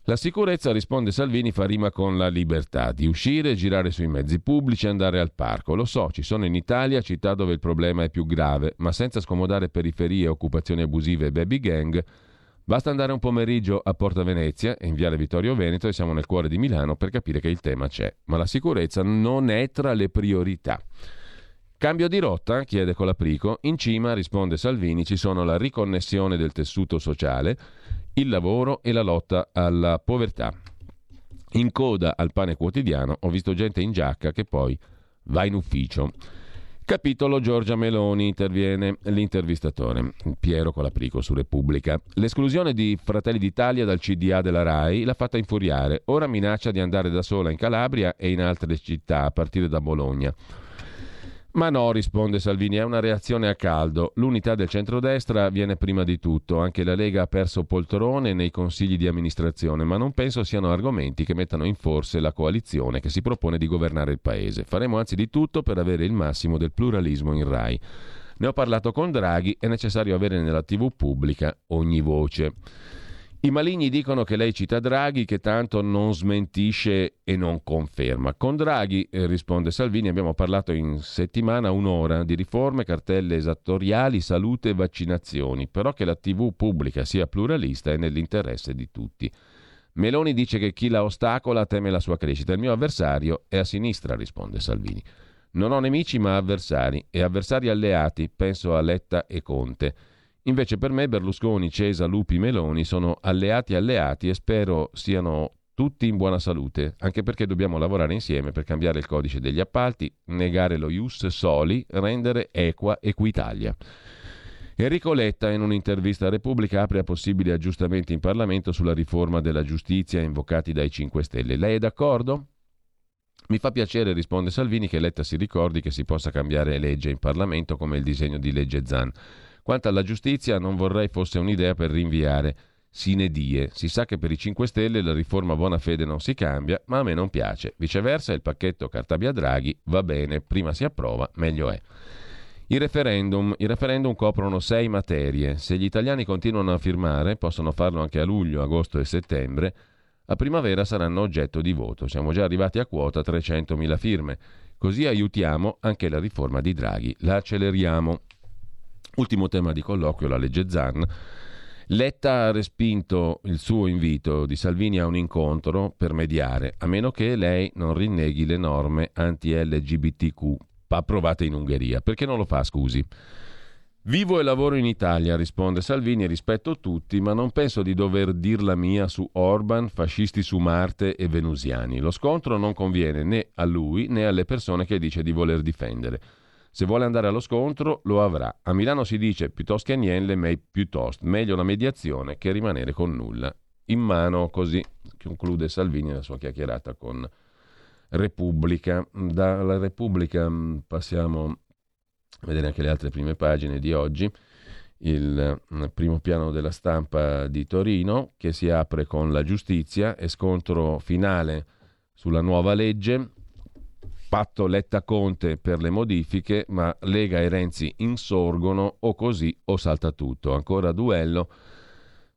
La sicurezza, risponde Salvini, fa rima con la libertà di uscire, girare sui mezzi pubblici, andare al parco. Lo so, ci sono in Italia città dove il problema è più grave, ma senza scomodare periferie, occupazioni abusive e baby gang, basta andare un pomeriggio a Porta Venezia in Viale Vittorio Veneto e siamo nel cuore di Milano per capire che il tema c'è. Ma la sicurezza non è tra le priorità. Cambio di rotta? chiede Colaprico. In cima, risponde Salvini, ci sono la riconnessione del tessuto sociale, il lavoro e la lotta alla povertà. In coda al pane quotidiano ho visto gente in giacca che poi va in ufficio. Capitolo Giorgia Meloni, interviene l'intervistatore Piero Colaprico su Repubblica. L'esclusione di Fratelli d'Italia dal CDA della RAI l'ha fatta infuriare. Ora minaccia di andare da sola in Calabria e in altre città, a partire da Bologna. Ma no, risponde Salvini, è una reazione a caldo. L'unità del centrodestra viene prima di tutto. Anche la Lega ha perso poltrone nei consigli di amministrazione, ma non penso siano argomenti che mettano in forse la coalizione che si propone di governare il Paese. Faremo anzi di tutto per avere il massimo del pluralismo in RAI. Ne ho parlato con Draghi, è necessario avere nella TV pubblica ogni voce. I maligni dicono che lei cita Draghi, che tanto non smentisce e non conferma. Con Draghi, eh, risponde Salvini, abbiamo parlato in settimana un'ora di riforme, cartelle esattoriali, salute e vaccinazioni, però che la TV pubblica sia pluralista è nell'interesse di tutti. Meloni dice che chi la ostacola teme la sua crescita. Il mio avversario è a sinistra, risponde Salvini. Non ho nemici ma avversari e avversari alleati, penso a Letta e Conte. Invece per me Berlusconi, Cesa, Lupi, Meloni sono alleati alleati e spero siano tutti in buona salute, anche perché dobbiamo lavorare insieme per cambiare il codice degli appalti, negare lo ius soli, rendere equa Equitalia. Enrico Letta in un'intervista a Repubblica apre a possibili aggiustamenti in Parlamento sulla riforma della giustizia invocati dai 5 Stelle. Lei è d'accordo? Mi fa piacere, risponde Salvini, che Letta si ricordi che si possa cambiare legge in Parlamento come il disegno di legge Zan. Quanto alla giustizia, non vorrei fosse un'idea per rinviare sine die. Si sa che per i 5 Stelle la riforma buona fede non si cambia, ma a me non piace. Viceversa, il pacchetto Cartabia Draghi va bene, prima si approva, meglio è. I referendum. I referendum coprono sei materie. Se gli italiani continuano a firmare, possono farlo anche a luglio, agosto e settembre, a primavera saranno oggetto di voto. Siamo già arrivati a quota 300.000 firme. Così aiutiamo anche la riforma di Draghi. La acceleriamo. Ultimo tema di colloquio, la legge Zan. Letta ha respinto il suo invito di Salvini a un incontro per mediare, a meno che lei non rinneghi le norme anti-LGBTQ approvate in Ungheria. Perché non lo fa, scusi? Vivo e lavoro in Italia, risponde Salvini, rispetto tutti, ma non penso di dover dir la mia su Orban, fascisti su Marte e venusiani. Lo scontro non conviene né a lui né alle persone che dice di voler difendere. Se vuole andare allo scontro lo avrà. A Milano si dice piuttosto che niente, ma piuttosto meglio una mediazione che rimanere con nulla. In mano così conclude Salvini la sua chiacchierata con Repubblica. Dalla Repubblica mm, passiamo a vedere anche le altre prime pagine di oggi. Il mm, primo piano della stampa di Torino che si apre con la giustizia e scontro finale sulla nuova legge patto Letta-Conte per le modifiche, ma Lega e Renzi insorgono o così o salta tutto. Ancora duello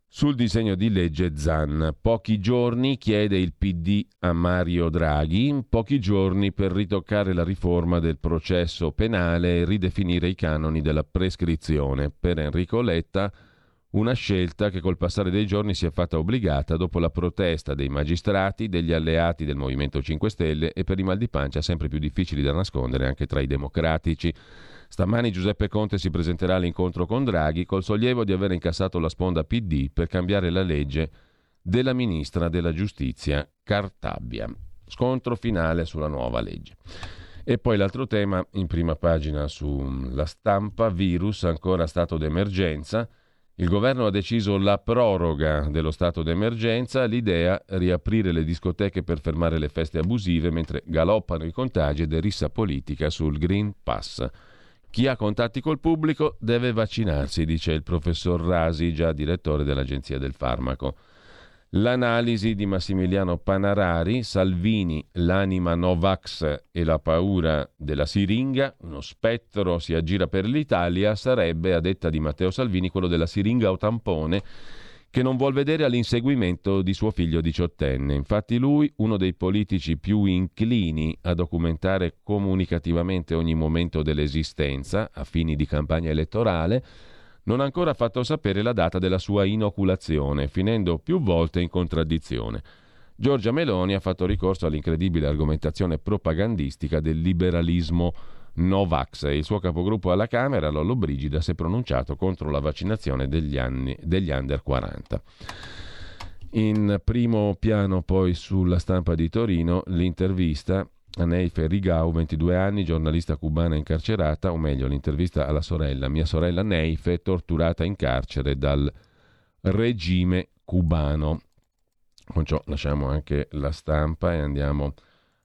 sul disegno di legge Zan. Pochi giorni chiede il PD a Mario Draghi, pochi giorni per ritoccare la riforma del processo penale e ridefinire i canoni della prescrizione. Per Enrico Letta una scelta che col passare dei giorni si è fatta obbligata dopo la protesta dei magistrati, degli alleati del Movimento 5 Stelle e per i mal di pancia sempre più difficili da nascondere anche tra i democratici. Stamani Giuseppe Conte si presenterà all'incontro con Draghi col sollievo di aver incassato la sponda PD per cambiare la legge della ministra della giustizia Cartabbia. Scontro finale sulla nuova legge. E poi l'altro tema in prima pagina sulla stampa, virus ancora stato d'emergenza. Il governo ha deciso la proroga dello stato d'emergenza, l'idea riaprire le discoteche per fermare le feste abusive mentre galoppano i contagi ed è rissa politica sul Green Pass. Chi ha contatti col pubblico deve vaccinarsi, dice il professor Rasi, già direttore dell'Agenzia del Farmaco. L'analisi di Massimiliano Panarari, Salvini, l'anima Novax e la paura della siringa, uno spettro si aggira per l'Italia, sarebbe, a detta di Matteo Salvini, quello della siringa o tampone che non vuol vedere all'inseguimento di suo figlio diciottenne. Infatti lui, uno dei politici più inclini a documentare comunicativamente ogni momento dell'esistenza a fini di campagna elettorale, non ha ancora fatto sapere la data della sua inoculazione, finendo più volte in contraddizione. Giorgia Meloni ha fatto ricorso all'incredibile argomentazione propagandistica del liberalismo Novax e il suo capogruppo alla Camera, Lollo Brigida, si è pronunciato contro la vaccinazione degli, anni, degli under 40. In primo piano poi sulla stampa di Torino l'intervista a Neife Rigau, 22 anni, giornalista cubana incarcerata, o meglio l'intervista alla sorella, mia sorella Neife, torturata in carcere dal regime cubano. Con ciò lasciamo anche la stampa e andiamo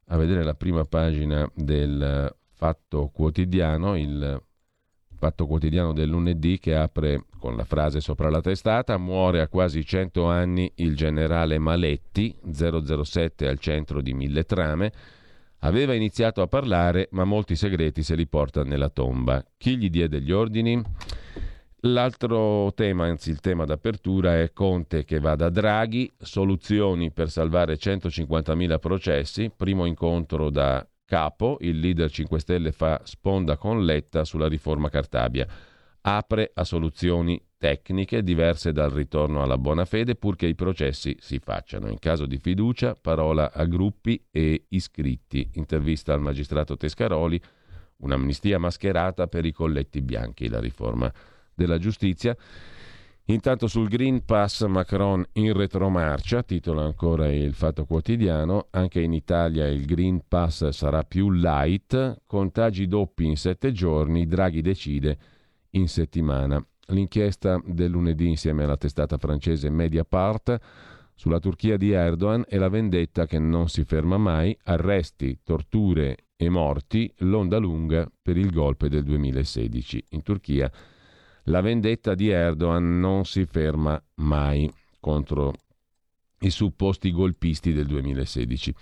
a vedere la prima pagina del Fatto Quotidiano, il Fatto Quotidiano del lunedì che apre con la frase sopra la testata, muore a quasi 100 anni il generale Maletti, 007 al centro di mille trame, Aveva iniziato a parlare, ma molti segreti se li porta nella tomba. Chi gli diede gli ordini? L'altro tema, anzi il tema d'apertura, è Conte che va da Draghi, soluzioni per salvare 150.000 processi, primo incontro da capo, il leader 5 Stelle fa sponda con Letta sulla riforma Cartabia, apre a soluzioni tecniche diverse dal ritorno alla buona fede purché i processi si facciano. In caso di fiducia, parola a gruppi e iscritti. Intervista al magistrato Tescaroli, un'amnistia mascherata per i colletti bianchi, la riforma della giustizia. Intanto sul Green Pass Macron in retromarcia, titola ancora il Fatto Quotidiano, anche in Italia il Green Pass sarà più light, contagi doppi in sette giorni, Draghi decide in settimana l'inchiesta del lunedì insieme alla testata francese Mediapart sulla Turchia di Erdogan e la vendetta che non si ferma mai, arresti, torture e morti, l'onda lunga per il golpe del 2016. In Turchia la vendetta di Erdogan non si ferma mai contro i supposti golpisti del 2016.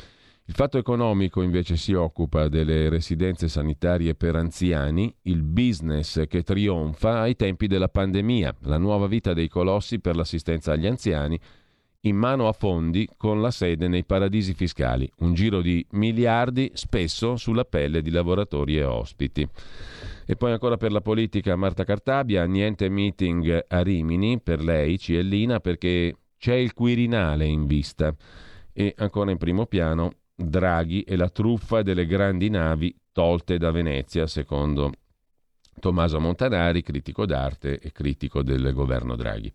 Il fatto economico invece si occupa delle residenze sanitarie per anziani, il business che trionfa ai tempi della pandemia, la nuova vita dei colossi per l'assistenza agli anziani, in mano a fondi con la sede nei paradisi fiscali, un giro di miliardi spesso sulla pelle di lavoratori e ospiti. E poi ancora per la politica Marta Cartabia, niente meeting a Rimini per lei, Ciellina, perché c'è il Quirinale in vista. E ancora in primo piano Draghi e la truffa delle grandi navi tolte da Venezia, secondo Tommaso Montanari, critico d'arte e critico del governo Draghi.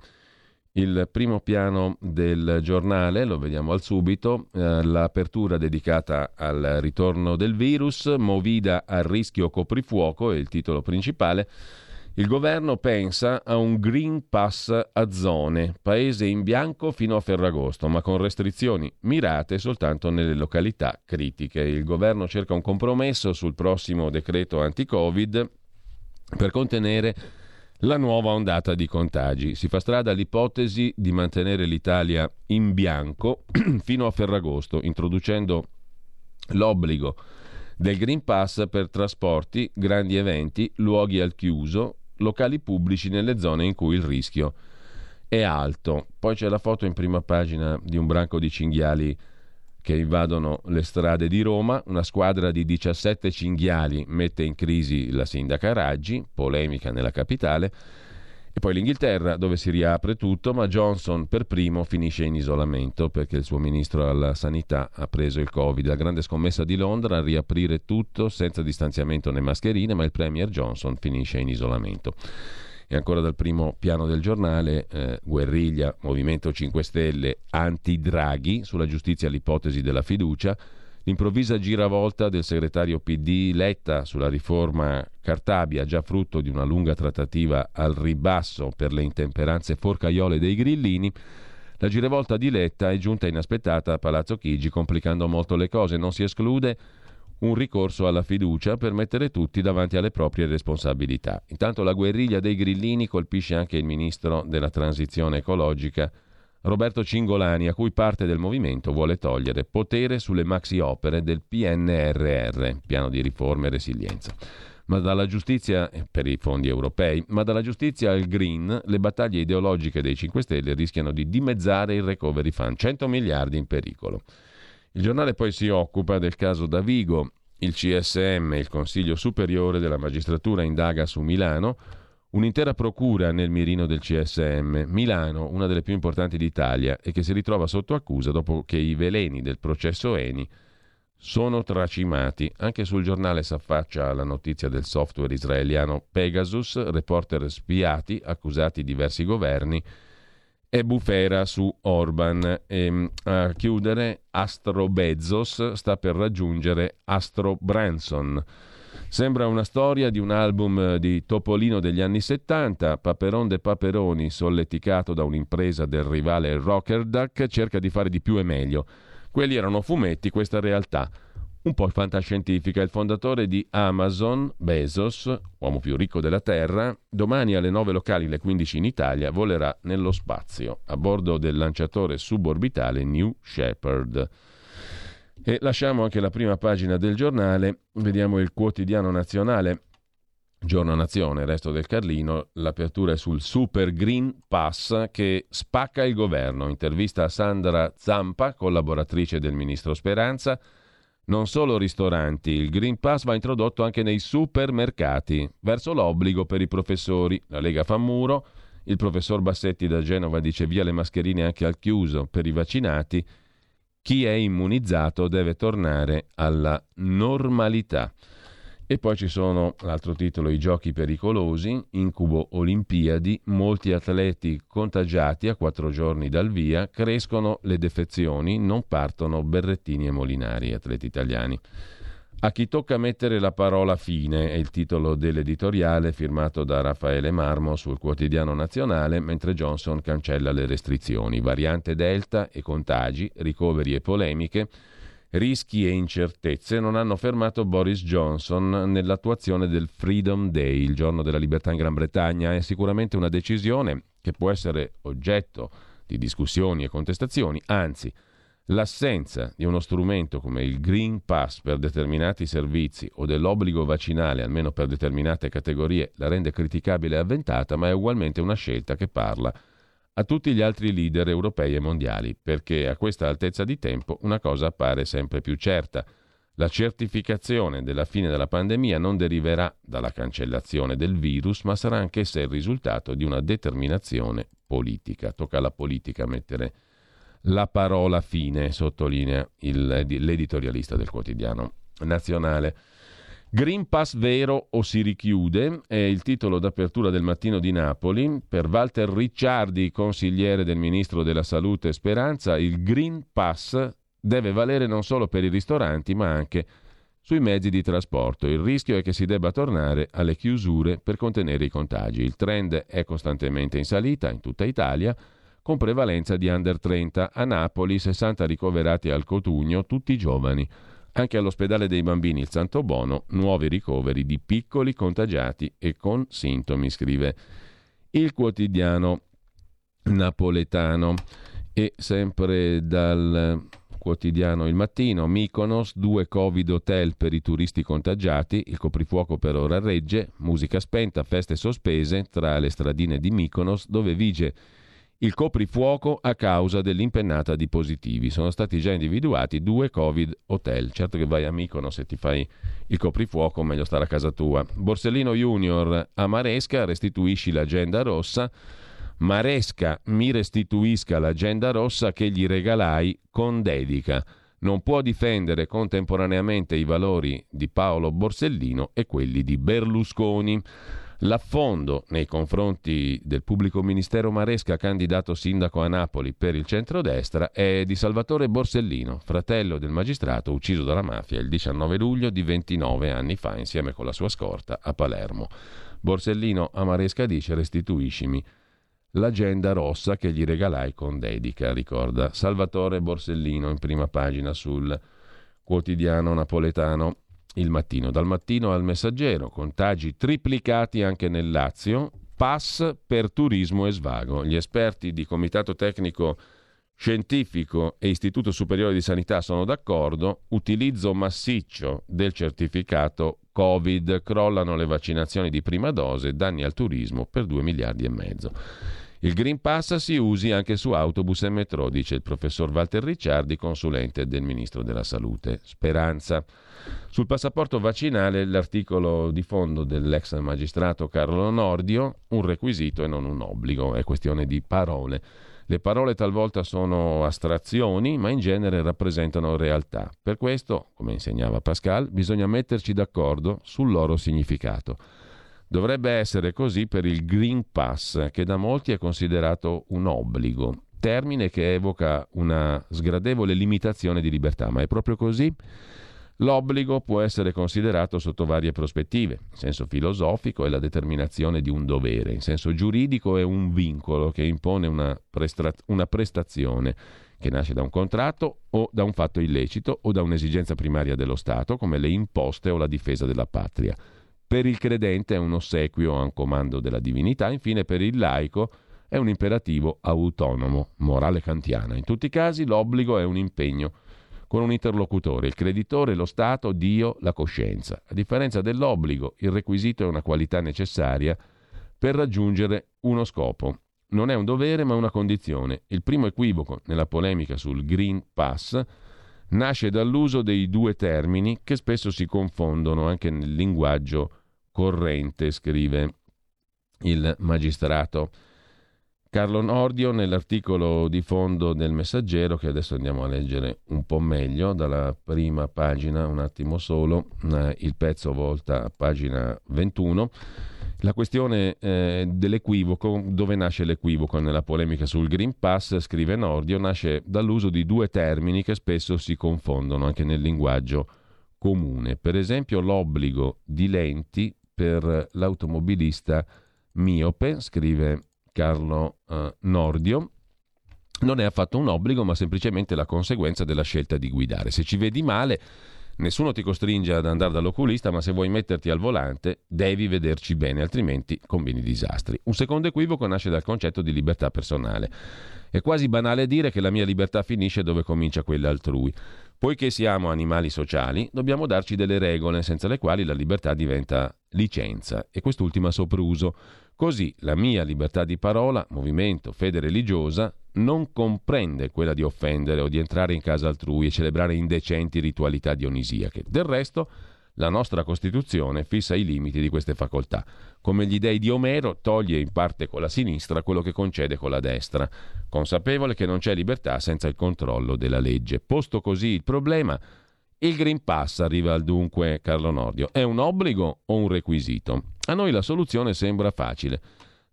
Il primo piano del giornale, lo vediamo al subito, eh, l'apertura dedicata al ritorno del virus, Movida a rischio coprifuoco è il titolo principale. Il governo pensa a un Green Pass a zone, paese in bianco fino a Ferragosto, ma con restrizioni mirate soltanto nelle località critiche. Il governo cerca un compromesso sul prossimo decreto anti-Covid per contenere la nuova ondata di contagi. Si fa strada l'ipotesi di mantenere l'Italia in bianco fino a Ferragosto, introducendo l'obbligo del Green Pass per trasporti, grandi eventi, luoghi al chiuso, locali pubblici nelle zone in cui il rischio è alto. Poi c'è la foto in prima pagina di un branco di cinghiali che invadono le strade di Roma. Una squadra di 17 cinghiali mette in crisi la sindaca Raggi, polemica nella capitale. E poi l'Inghilterra, dove si riapre tutto, ma Johnson per primo finisce in isolamento perché il suo ministro alla sanità ha preso il Covid. La grande scommessa di Londra a riaprire tutto senza distanziamento né mascherine, ma il Premier Johnson finisce in isolamento. E ancora dal primo piano del giornale, eh, guerriglia, Movimento 5 Stelle, anti-Draghi, sulla giustizia l'ipotesi della fiducia, l'improvvisa giravolta del segretario PD Letta sulla riforma Cartabia, già frutto di una lunga trattativa al ribasso per le intemperanze forcaiole dei grillini, la giravolta di Letta è giunta inaspettata a Palazzo Chigi, complicando molto le cose. Non si esclude un ricorso alla fiducia per mettere tutti davanti alle proprie responsabilità. Intanto la guerriglia dei grillini colpisce anche il ministro della transizione ecologica Roberto Cingolani, a cui parte del movimento vuole togliere potere sulle maxi opere del PNRR, piano di riforma e resilienza. Ma dalla giustizia eh, per i fondi europei, ma dalla giustizia al green, le battaglie ideologiche dei 5 Stelle rischiano di dimezzare il recovery fund, 100 miliardi in pericolo. Il giornale poi si occupa del caso Davigo. Il CSM, il Consiglio Superiore della Magistratura, indaga su Milano. Un'intera procura nel mirino del CSM, Milano, una delle più importanti d'Italia, e che si ritrova sotto accusa dopo che i veleni del processo Eni sono tracimati. Anche sul giornale si affaccia la notizia del software israeliano Pegasus, reporter spiati accusati diversi governi e bufera su Orban. E, ehm, a chiudere, Astro Bezos sta per raggiungere Astro Branson. Sembra una storia di un album di Topolino degli anni 70, Paperon de Paperoni, solleticato da un'impresa del rivale Rocker Duck, cerca di fare di più e meglio. Quelli erano fumetti, questa realtà un po' fantascientifica. Il fondatore di Amazon, Bezos, uomo più ricco della Terra, domani alle 9 locali, le 15 in Italia, volerà nello spazio a bordo del lanciatore suborbitale New Shepard. E lasciamo anche la prima pagina del giornale, vediamo il quotidiano nazionale. Giorno Nazione, resto del Carlino, l'apertura è sul Super Green Pass che spacca il governo. Intervista a Sandra Zampa, collaboratrice del ministro Speranza. Non solo ristoranti, il Green Pass va introdotto anche nei supermercati, verso l'obbligo per i professori. La Lega fa muro, il professor Bassetti da Genova dice via le mascherine anche al chiuso per i vaccinati. Chi è immunizzato deve tornare alla normalità. E poi ci sono l'altro titolo, i giochi pericolosi, incubo Olimpiadi, molti atleti contagiati a quattro giorni dal via, crescono le defezioni, non partono berrettini e molinari, atleti italiani. A chi tocca mettere la parola fine è il titolo dell'editoriale firmato da Raffaele Marmo sul quotidiano nazionale, mentre Johnson cancella le restrizioni, variante Delta e contagi, ricoveri e polemiche rischi e incertezze non hanno fermato Boris Johnson nell'attuazione del Freedom Day, il giorno della libertà in Gran Bretagna. È sicuramente una decisione che può essere oggetto di discussioni e contestazioni, anzi l'assenza di uno strumento come il Green Pass per determinati servizi o dell'obbligo vaccinale almeno per determinate categorie la rende criticabile e avventata, ma è ugualmente una scelta che parla a tutti gli altri leader europei e mondiali, perché a questa altezza di tempo una cosa appare sempre più certa. La certificazione della fine della pandemia non deriverà dalla cancellazione del virus, ma sarà anch'essa il risultato di una determinazione politica. Tocca alla politica mettere la parola fine, sottolinea il, l'editorialista del quotidiano nazionale. Green Pass vero o si richiude è il titolo d'apertura del mattino di Napoli. Per Walter Ricciardi, consigliere del ministro della Salute Speranza, il Green Pass deve valere non solo per i ristoranti ma anche sui mezzi di trasporto. Il rischio è che si debba tornare alle chiusure per contenere i contagi. Il trend è costantemente in salita in tutta Italia con prevalenza di under 30. A Napoli 60 ricoverati al Cotugno, tutti giovani. Anche all'ospedale dei bambini il Santo Bono, nuovi ricoveri di piccoli contagiati e con sintomi, scrive il quotidiano napoletano. E sempre dal quotidiano Il Mattino, Mykonos, due Covid hotel per i turisti contagiati, il coprifuoco per ora regge, musica spenta, feste sospese tra le stradine di Mykonos dove vige il coprifuoco a causa dell'impennata di positivi. Sono stati già individuati due Covid hotel. Certo che vai a Mykono se ti fai il coprifuoco, meglio stare a casa tua. Borsellino Junior a Maresca, restituisci l'agenda rossa. Maresca mi restituisca l'agenda rossa che gli regalai con dedica. Non può difendere contemporaneamente i valori di Paolo Borsellino e quelli di Berlusconi. L'affondo nei confronti del pubblico ministero Maresca, candidato sindaco a Napoli per il centrodestra, è di Salvatore Borsellino, fratello del magistrato ucciso dalla mafia il 19 luglio di 29 anni fa insieme con la sua scorta a Palermo. Borsellino a Maresca dice restituiscimi l'agenda rossa che gli regalai con dedica, ricorda Salvatore Borsellino in prima pagina sul quotidiano napoletano il mattino. Dal mattino al messaggero, contagi triplicati anche nel Lazio, pass per turismo e svago. Gli esperti di Comitato Tecnico Scientifico e Istituto Superiore di Sanità sono d'accordo, utilizzo massiccio del certificato Covid, crollano le vaccinazioni di prima dose, danni al turismo per 2 miliardi e mezzo. Il Green Pass si usi anche su autobus e metro, dice il professor Walter Ricciardi, consulente del Ministro della Salute. Speranza. Sul passaporto vaccinale l'articolo di fondo dell'ex magistrato Carlo Nordio, un requisito e non un obbligo, è questione di parole. Le parole talvolta sono astrazioni, ma in genere rappresentano realtà. Per questo, come insegnava Pascal, bisogna metterci d'accordo sul loro significato. Dovrebbe essere così per il Green Pass, che da molti è considerato un obbligo, termine che evoca una sgradevole limitazione di libertà, ma è proprio così? L'obbligo può essere considerato sotto varie prospettive. In senso filosofico è la determinazione di un dovere, in senso giuridico è un vincolo che impone una, prestra- una prestazione che nasce da un contratto o da un fatto illecito o da un'esigenza primaria dello Stato, come le imposte o la difesa della patria. Per il credente è un ossequio a un comando della divinità, infine per il laico è un imperativo autonomo, morale kantiana. In tutti i casi l'obbligo è un impegno con un interlocutore, il creditore, lo Stato, Dio, la coscienza. A differenza dell'obbligo, il requisito è una qualità necessaria per raggiungere uno scopo. Non è un dovere ma una condizione. Il primo equivoco nella polemica sul Green Pass nasce dall'uso dei due termini che spesso si confondono anche nel linguaggio corrente, scrive il magistrato. Carlo Nordio nell'articolo di fondo del Messaggero, che adesso andiamo a leggere un po' meglio, dalla prima pagina, un attimo solo, eh, il pezzo volta a pagina 21, la questione eh, dell'equivoco, dove nasce l'equivoco nella polemica sul Green Pass, scrive Nordio, nasce dall'uso di due termini che spesso si confondono anche nel linguaggio comune. Per esempio l'obbligo di lenti per l'automobilista miope, scrive Carlo eh, Nordio, non è affatto un obbligo, ma semplicemente la conseguenza della scelta di guidare. Se ci vedi male, nessuno ti costringe ad andare dall'oculista, ma se vuoi metterti al volante, devi vederci bene, altrimenti combini disastri. Un secondo equivoco nasce dal concetto di libertà personale. È quasi banale dire che la mia libertà finisce dove comincia quella altrui. Poiché siamo animali sociali, dobbiamo darci delle regole senza le quali la libertà diventa licenza e quest'ultima sopruso. Così la mia libertà di parola, movimento, fede religiosa non comprende quella di offendere o di entrare in casa altrui e celebrare indecenti ritualità dionisiache. Del resto, la nostra Costituzione fissa i limiti di queste facoltà. Come gli dei di Omero, toglie in parte con la sinistra quello che concede con la destra, consapevole che non c'è libertà senza il controllo della legge. Posto così il problema, il Green Pass arriva al dunque Carlo Nordio. È un obbligo o un requisito? A noi la soluzione sembra facile.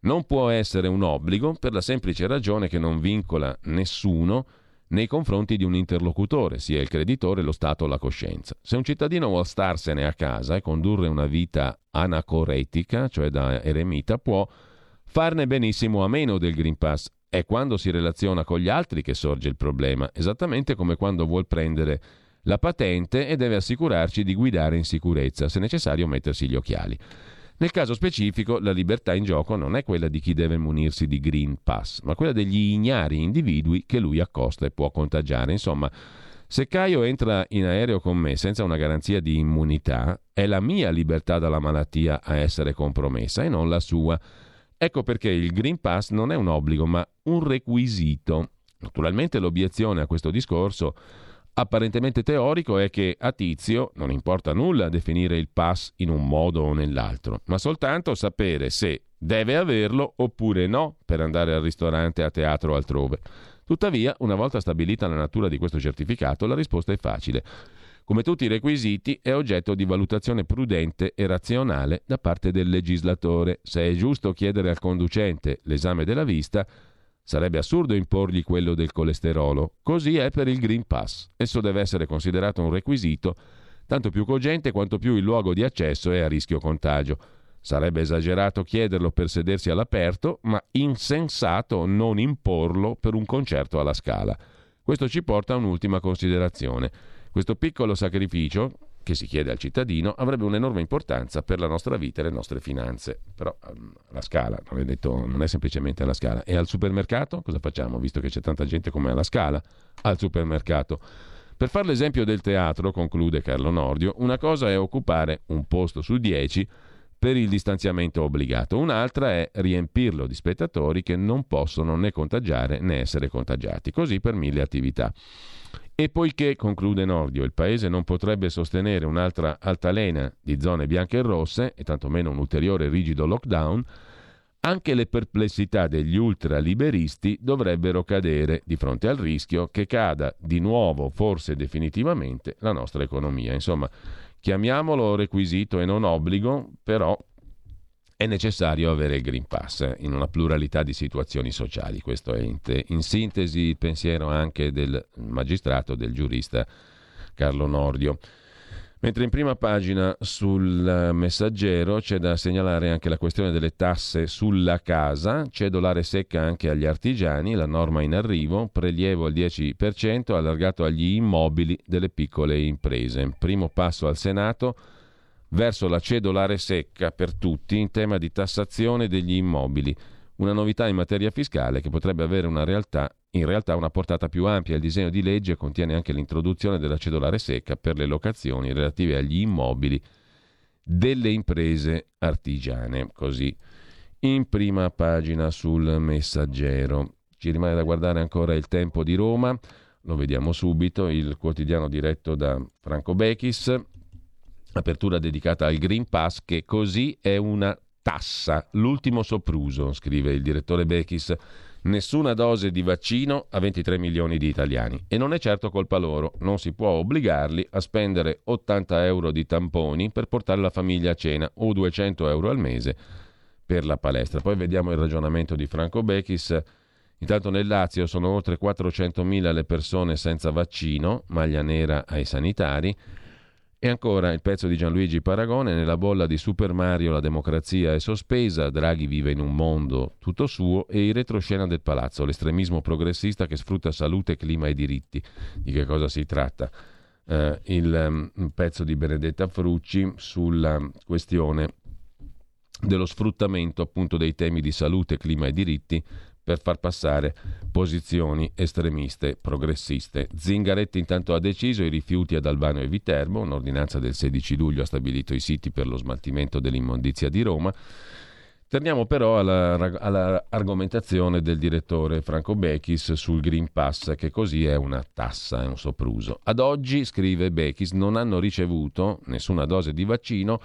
Non può essere un obbligo per la semplice ragione che non vincola nessuno nei confronti di un interlocutore, sia il creditore, lo Stato o la coscienza. Se un cittadino vuole starsene a casa e condurre una vita anacoretica, cioè da eremita, può farne benissimo a meno del Green Pass. È quando si relaziona con gli altri che sorge il problema, esattamente come quando vuol prendere la patente e deve assicurarci di guidare in sicurezza, se necessario mettersi gli occhiali. Nel caso specifico, la libertà in gioco non è quella di chi deve munirsi di Green Pass, ma quella degli ignari individui che lui accosta e può contagiare. Insomma, se Caio entra in aereo con me senza una garanzia di immunità, è la mia libertà dalla malattia a essere compromessa e non la sua. Ecco perché il Green Pass non è un obbligo, ma un requisito. Naturalmente l'obiezione a questo discorso apparentemente teorico è che a Tizio non importa nulla definire il pass in un modo o nell'altro, ma soltanto sapere se deve averlo oppure no per andare al ristorante, a teatro o altrove. Tuttavia, una volta stabilita la natura di questo certificato, la risposta è facile. Come tutti i requisiti, è oggetto di valutazione prudente e razionale da parte del legislatore. Se è giusto chiedere al conducente l'esame della vista, Sarebbe assurdo imporgli quello del colesterolo. Così è per il Green Pass. Esso deve essere considerato un requisito tanto più cogente quanto più il luogo di accesso è a rischio contagio. Sarebbe esagerato chiederlo per sedersi all'aperto, ma insensato non imporlo per un concerto alla scala. Questo ci porta a un'ultima considerazione. Questo piccolo sacrificio, che si chiede al cittadino avrebbe un'enorme importanza per la nostra vita e le nostre finanze. Però ehm, la scala, non è, detto, non è semplicemente alla scala. E al supermercato cosa facciamo, visto che c'è tanta gente come alla scala? Al supermercato. Per fare l'esempio del teatro, conclude Carlo Nordio, una cosa è occupare un posto su dieci per il distanziamento obbligato, un'altra è riempirlo di spettatori che non possono né contagiare né essere contagiati, così per mille attività. E poiché, conclude Nordio, il Paese non potrebbe sostenere un'altra altalena di zone bianche e rosse, e tantomeno un ulteriore rigido lockdown, anche le perplessità degli ultraliberisti dovrebbero cadere di fronte al rischio che cada di nuovo, forse definitivamente, la nostra economia. Insomma, chiamiamolo requisito e non obbligo, però è necessario avere il Green Pass in una pluralità di situazioni sociali. Questo è in, te, in sintesi il pensiero anche del magistrato, del giurista Carlo Nordio. Mentre in prima pagina sul messaggero c'è da segnalare anche la questione delle tasse sulla casa, cedolare secca anche agli artigiani, la norma in arrivo, prelievo al 10% allargato agli immobili delle piccole imprese. Primo passo al Senato verso la cedolare secca per tutti in tema di tassazione degli immobili, una novità in materia fiscale che potrebbe avere una realtà, in realtà una portata più ampia. Il disegno di legge contiene anche l'introduzione della cedolare secca per le locazioni relative agli immobili delle imprese artigiane. Così in prima pagina sul messaggero. Ci rimane da guardare ancora il tempo di Roma, lo vediamo subito, il quotidiano diretto da Franco Bechis, apertura dedicata al Green Pass che così è una tassa, l'ultimo sopruso, scrive il direttore Bechis. Nessuna dose di vaccino a 23 milioni di italiani e non è certo colpa loro, non si può obbligarli a spendere 80 euro di tamponi per portare la famiglia a cena o 200 euro al mese per la palestra. Poi vediamo il ragionamento di Franco Bechis. Intanto nel Lazio sono oltre 400.000 le persone senza vaccino, maglia nera ai sanitari. E ancora il pezzo di Gianluigi Paragone, nella bolla di Super Mario la democrazia è sospesa, Draghi vive in un mondo tutto suo e il retroscena del palazzo, l'estremismo progressista che sfrutta salute, clima e diritti. Di che cosa si tratta? Uh, il um, pezzo di Benedetta Frucci sulla questione dello sfruttamento appunto dei temi di salute, clima e diritti per far passare posizioni estremiste progressiste. Zingaretti intanto ha deciso i rifiuti ad Albano e Viterbo, un'ordinanza del 16 luglio ha stabilito i siti per lo smaltimento dell'immondizia di Roma. Torniamo però alla, alla, del direttore Franco Bechis sul Green Pass, che così è una tassa, è un sopruso. Ad oggi, scrive Bechis, non hanno ricevuto nessuna dose di vaccino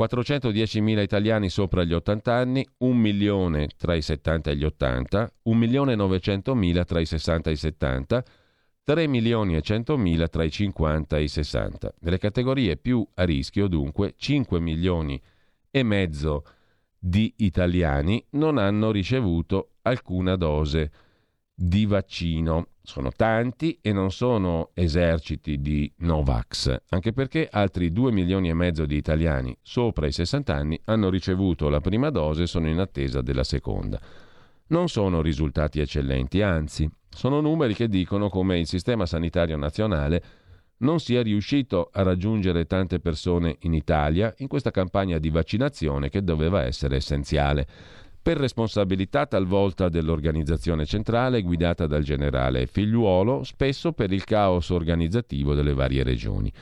410.000 italiani sopra gli 80 anni, 1 milione tra i 70 e gli 80, 1 milione e 900.000 tra i 60 e i 70, 3 milioni e 100.000 tra i 50 e i 60. Nelle categorie più a rischio, dunque, 5 milioni e mezzo di italiani non hanno ricevuto alcuna dose di vaccino. Sono tanti e non sono eserciti di Novax, anche perché altri 2 milioni e mezzo di italiani sopra i 60 anni hanno ricevuto la prima dose e sono in attesa della seconda. Non sono risultati eccellenti, anzi, sono numeri che dicono come il sistema sanitario nazionale non sia riuscito a raggiungere tante persone in Italia in questa campagna di vaccinazione che doveva essere essenziale per responsabilità talvolta dell'organizzazione centrale guidata dal generale Figliuolo, spesso per il caos organizzativo delle varie regioni.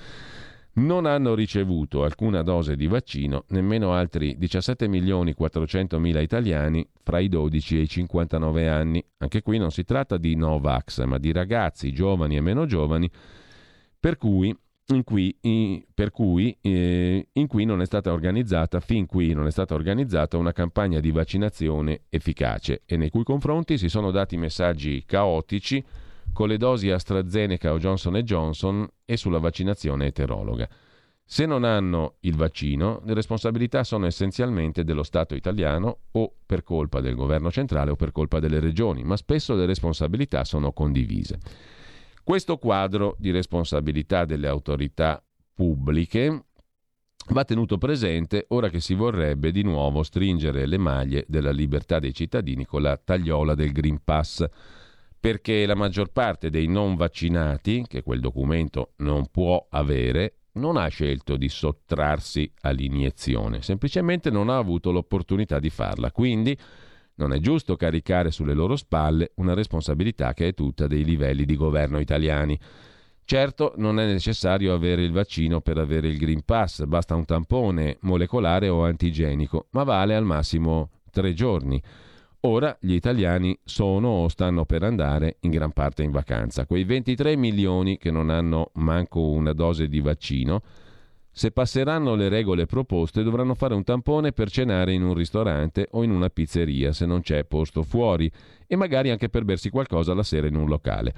non hanno ricevuto alcuna dose di vaccino nemmeno altri 17 milioni 400 mila italiani fra i 12 e i 59 anni. Anche qui non si tratta di Novax, ma di ragazzi giovani e meno giovani, per cui in cui, in, per cui eh, in cui non è stata organizzata, fin qui non è stata organizzata una campagna di vaccinazione efficace e nei cui confronti si sono dati messaggi caotici con le dosi AstraZeneca o Johnson Johnson e sulla vaccinazione eterologa. Se non hanno il vaccino, le responsabilità sono essenzialmente dello Stato italiano o per colpa del governo centrale o per colpa delle regioni, ma spesso le responsabilità sono condivise. Questo quadro di responsabilità delle autorità pubbliche va tenuto presente ora che si vorrebbe di nuovo stringere le maglie della libertà dei cittadini con la tagliola del Green Pass perché la maggior parte dei non vaccinati, che quel documento non può avere, non ha scelto di sottrarsi all'iniezione, semplicemente non ha avuto l'opportunità di farla. Quindi non è giusto caricare sulle loro spalle una responsabilità che è tutta dei livelli di governo italiani. Certo, non è necessario avere il vaccino per avere il Green Pass, basta un tampone molecolare o antigenico, ma vale al massimo tre giorni. Ora gli italiani sono o stanno per andare in gran parte in vacanza. Quei 23 milioni che non hanno manco una dose di vaccino, se passeranno le regole proposte dovranno fare un tampone per cenare in un ristorante o in una pizzeria se non c'è posto fuori e magari anche per bersi qualcosa la sera in un locale.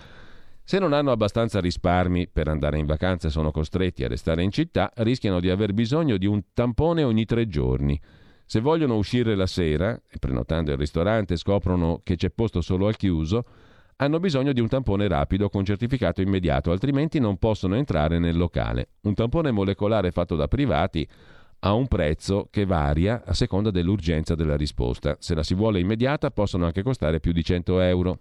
Se non hanno abbastanza risparmi per andare in vacanza e sono costretti a restare in città, rischiano di aver bisogno di un tampone ogni tre giorni. Se vogliono uscire la sera e prenotando il ristorante scoprono che c'è posto solo al chiuso, hanno bisogno di un tampone rapido con certificato immediato, altrimenti non possono entrare nel locale. Un tampone molecolare fatto da privati ha un prezzo che varia a seconda dell'urgenza della risposta. Se la si vuole immediata possono anche costare più di 100 euro.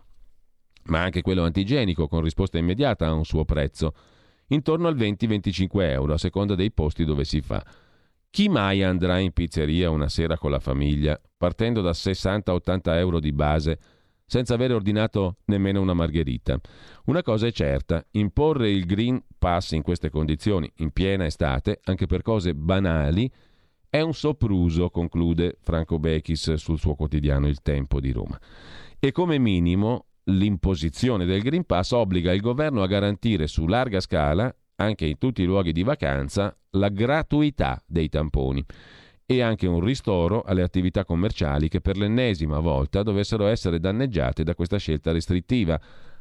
Ma anche quello antigenico con risposta immediata ha un suo prezzo, intorno al 20-25 euro a seconda dei posti dove si fa. Chi mai andrà in pizzeria una sera con la famiglia, partendo da 60-80 euro di base, senza aver ordinato nemmeno una margherita? Una cosa è certa, imporre il Green Pass in queste condizioni, in piena estate, anche per cose banali, è un sopruso, conclude Franco Bechis sul suo quotidiano Il Tempo di Roma. E come minimo l'imposizione del Green Pass obbliga il governo a garantire su larga scala anche in tutti i luoghi di vacanza, la gratuità dei tamponi e anche un ristoro alle attività commerciali che per l'ennesima volta dovessero essere danneggiate da questa scelta restrittiva,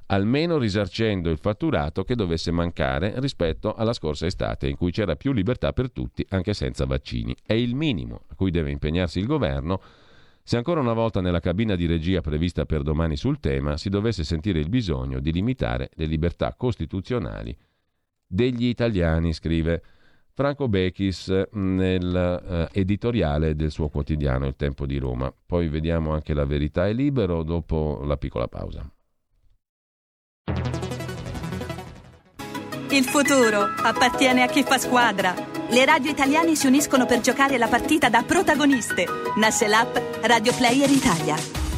almeno risarcendo il fatturato che dovesse mancare rispetto alla scorsa estate in cui c'era più libertà per tutti anche senza vaccini. È il minimo a cui deve impegnarsi il governo se ancora una volta nella cabina di regia prevista per domani sul tema si dovesse sentire il bisogno di limitare le libertà costituzionali degli italiani, scrive Franco Bechis nel uh, editoriale del suo quotidiano Il Tempo di Roma. Poi vediamo anche La Verità è libero dopo la piccola pausa. Il futuro appartiene a chi fa squadra. Le radio italiane si uniscono per giocare la partita da protagoniste. Nasce l'app Radio Player Italia.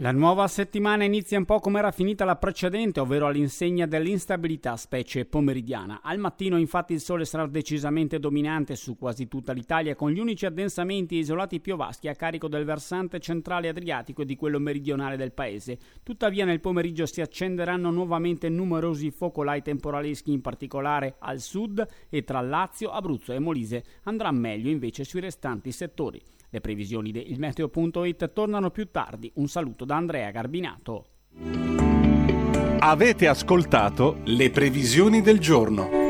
La nuova settimana inizia un po' come era finita la precedente, ovvero all'insegna dell'instabilità, specie pomeridiana. Al mattino infatti il sole sarà decisamente dominante su quasi tutta l'Italia, con gli unici addensamenti isolati piovaschi a carico del versante centrale adriatico e di quello meridionale del paese. Tuttavia nel pomeriggio si accenderanno nuovamente numerosi focolai temporaleschi, in particolare al sud e tra Lazio, Abruzzo e Molise. Andrà meglio invece sui restanti settori. Le previsioni di ilmeteo.it tornano più tardi. Un saluto da Andrea Garbinato. Avete ascoltato le previsioni del giorno.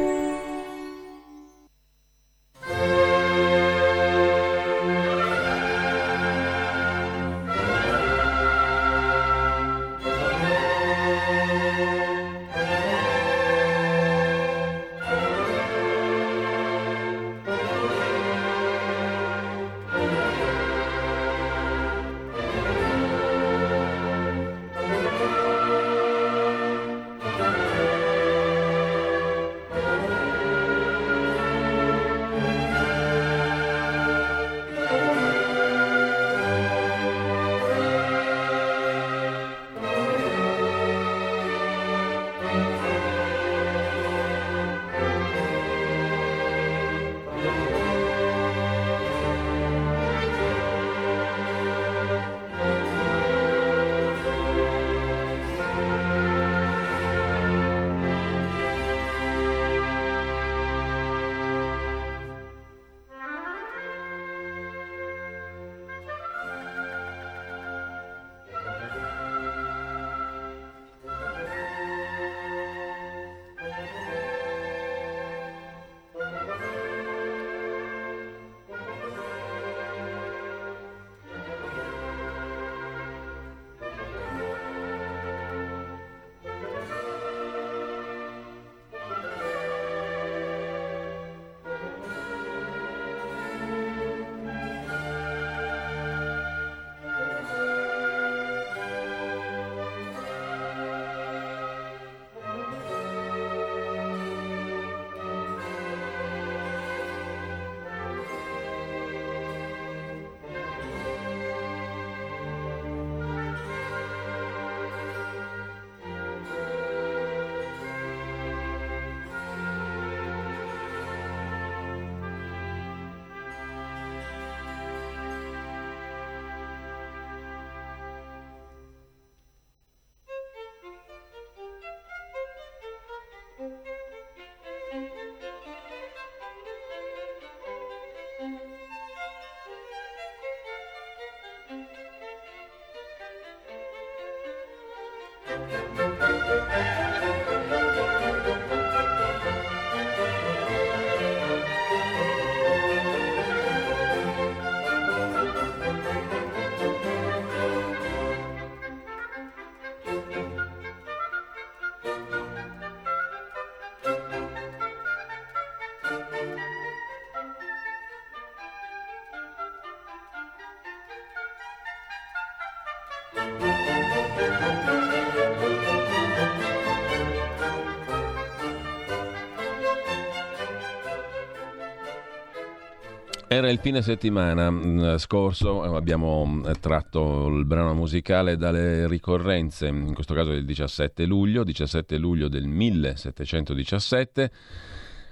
Era il fine settimana mm, scorso, abbiamo mm, tratto il brano musicale dalle ricorrenze, in questo caso del 17 luglio, 17 luglio del 1717,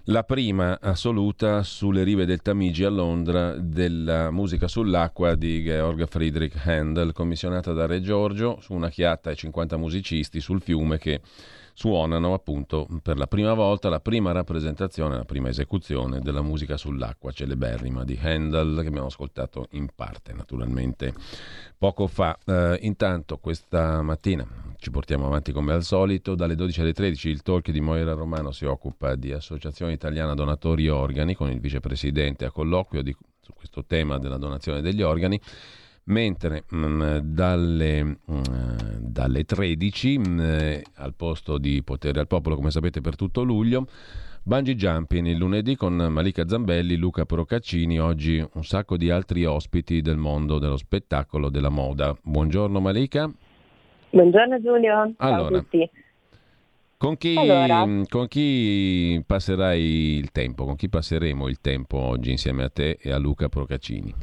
la prima assoluta sulle rive del Tamigi a Londra della musica sull'acqua di Georg Friedrich Handel, commissionata da Re Giorgio su una chiatta e 50 musicisti sul fiume che suonano appunto per la prima volta la prima rappresentazione, la prima esecuzione della musica sull'acqua celeberrima di Handel che abbiamo ascoltato in parte naturalmente poco fa. Eh, intanto questa mattina ci portiamo avanti come al solito, dalle 12 alle 13 il talk di Moira Romano si occupa di Associazione Italiana Donatori Organi con il vicepresidente a colloquio di, su questo tema della donazione degli organi mentre mh, mm, dalle, mh, mm, dalle, 13 mh, mm, al posto di Potere al Popolo, come sapete per tutto luglio, Bungee Jumping il lunedì con Malika Zambelli, Luca Procaccini, oggi un sacco di altri ospiti del mondo dello spettacolo, della moda. Buongiorno Malika. Buongiorno Giulio, allora, ciao a tutti. Con chi, allora. con chi passerai il tempo? Con chi passeremo il tempo oggi insieme a te e a Luca Procaccini?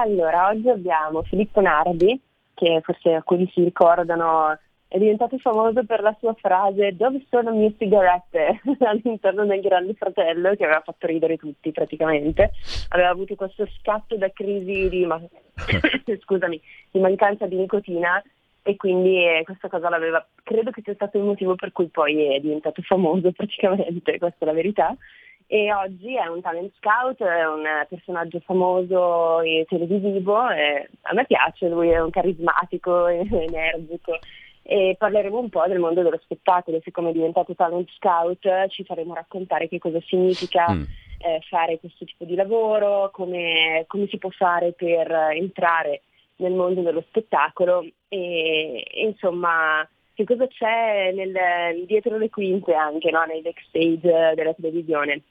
Allora, oggi abbiamo Filippo Nardi, che forse alcuni si ricordano è diventato famoso per la sua frase dove sono le mie sigarette? all'interno del Grande Fratello che aveva fatto ridere tutti praticamente. Aveva avuto questo scatto da crisi di, ma... Scusami, di mancanza di nicotina e quindi eh, questa cosa l'aveva credo che sia stato il motivo per cui poi è diventato famoso praticamente questa è la verità e oggi è un talent scout, è un personaggio famoso e televisivo e a me piace, lui è un carismatico, energico e parleremo un po' del mondo dello spettacolo, siccome è diventato talent scout ci faremo raccontare che cosa significa mm. eh, fare questo tipo di lavoro, come, come, si può fare per entrare nel mondo dello spettacolo e, e insomma che cosa c'è nel, dietro le quinte anche, no? nei backstage della televisione.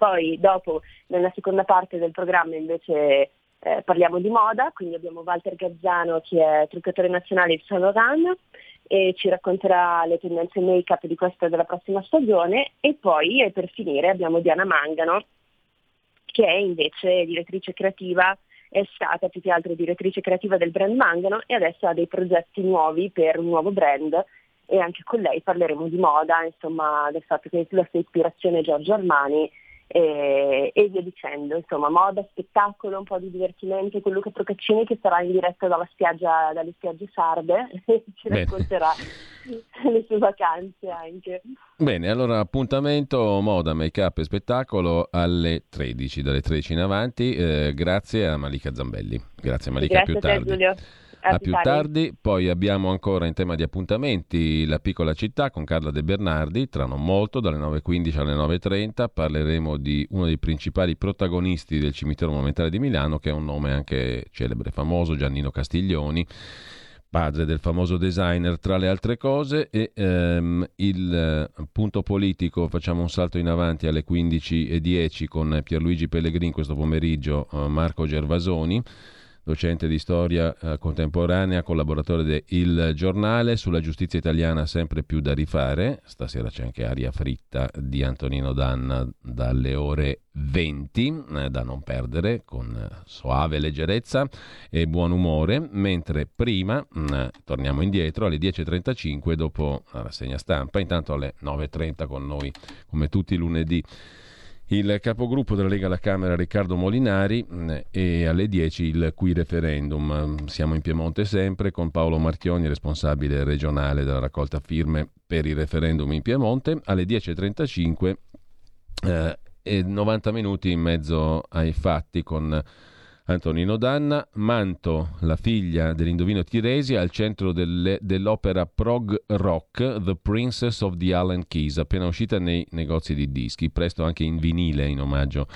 Poi dopo, nella seconda parte del programma invece eh, parliamo di moda, quindi abbiamo Walter Gazzano che è truccatore nazionale di Saint Laurent e ci racconterà le tendenze make-up di questa della prossima stagione. E poi e per finire abbiamo Diana Mangano che è invece direttrice creativa, è stata più che altro direttrice creativa del brand Mangano e adesso ha dei progetti nuovi per un nuovo brand. E anche con lei parleremo di moda, insomma del fatto che la sua ispirazione è Giorgio Armani e, e, via dicendo, insomma, moda, spettacolo, un po' di divertimento con Luca Procaccini che sarà in diretta dalla spiaggia, dalle spiagge sarde e ci Bene. racconterà le sue vacanze anche. Bene, allora appuntamento moda, make up e spettacolo alle 13, dalle 13 in avanti, eh, grazie a Malika Zambelli. Grazie Malika, grazie più tardi. Giulio a più tardi. Poi abbiamo ancora in tema di appuntamenti La piccola città con Carla De Bernardi, tra non molto, dalle 9.15 alle 9.30 parleremo di uno dei principali protagonisti del cimitero monumentale di Milano, che è un nome anche celebre, famoso, Giannino Castiglioni padre del famoso designer, tra le altre cose, e ehm, il eh, punto politico, facciamo un salto in avanti alle 15.10 con Pierluigi Pellegrin questo pomeriggio, eh, Marco Gervasoni docente di storia eh, contemporanea, collaboratore de Il Giornale, sulla giustizia italiana sempre più da rifare. Stasera c'è anche Aria Fritta di Antonino Danna dalle ore 20, eh, da non perdere, con soave leggerezza e buon umore, mentre prima, mm, torniamo indietro, alle 10.35 dopo la rassegna stampa, intanto alle 9.30 con noi, come tutti i lunedì il capogruppo della Lega alla Camera Riccardo Molinari e alle 10 il qui referendum. Siamo in Piemonte sempre con Paolo Marchioni, responsabile regionale della raccolta firme per il referendum in Piemonte. Alle 10.35 eh, e 90 minuti in mezzo ai fatti con Antonino Danna, Manto, la figlia dell'indovino Tiresi, al centro delle, dell'opera prog rock The Princess of the Allen Keys, appena uscita nei negozi di dischi, presto anche in vinile in omaggio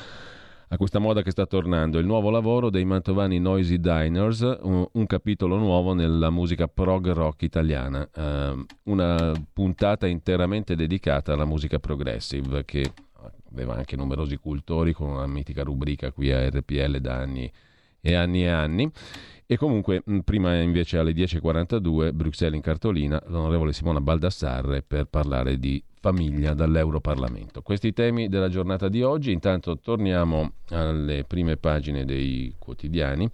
a questa moda che sta tornando, il nuovo lavoro dei mantovani Noisy Diners, un, un capitolo nuovo nella musica prog rock italiana, uh, una puntata interamente dedicata alla musica progressive che aveva anche numerosi cultori con una mitica rubrica qui a RPL da anni e anni e anni. E comunque, prima invece alle 10.42, Bruxelles in cartolina, l'onorevole Simona Baldassarre per parlare di famiglia dall'Europarlamento. Questi temi della giornata di oggi, intanto torniamo alle prime pagine dei quotidiani.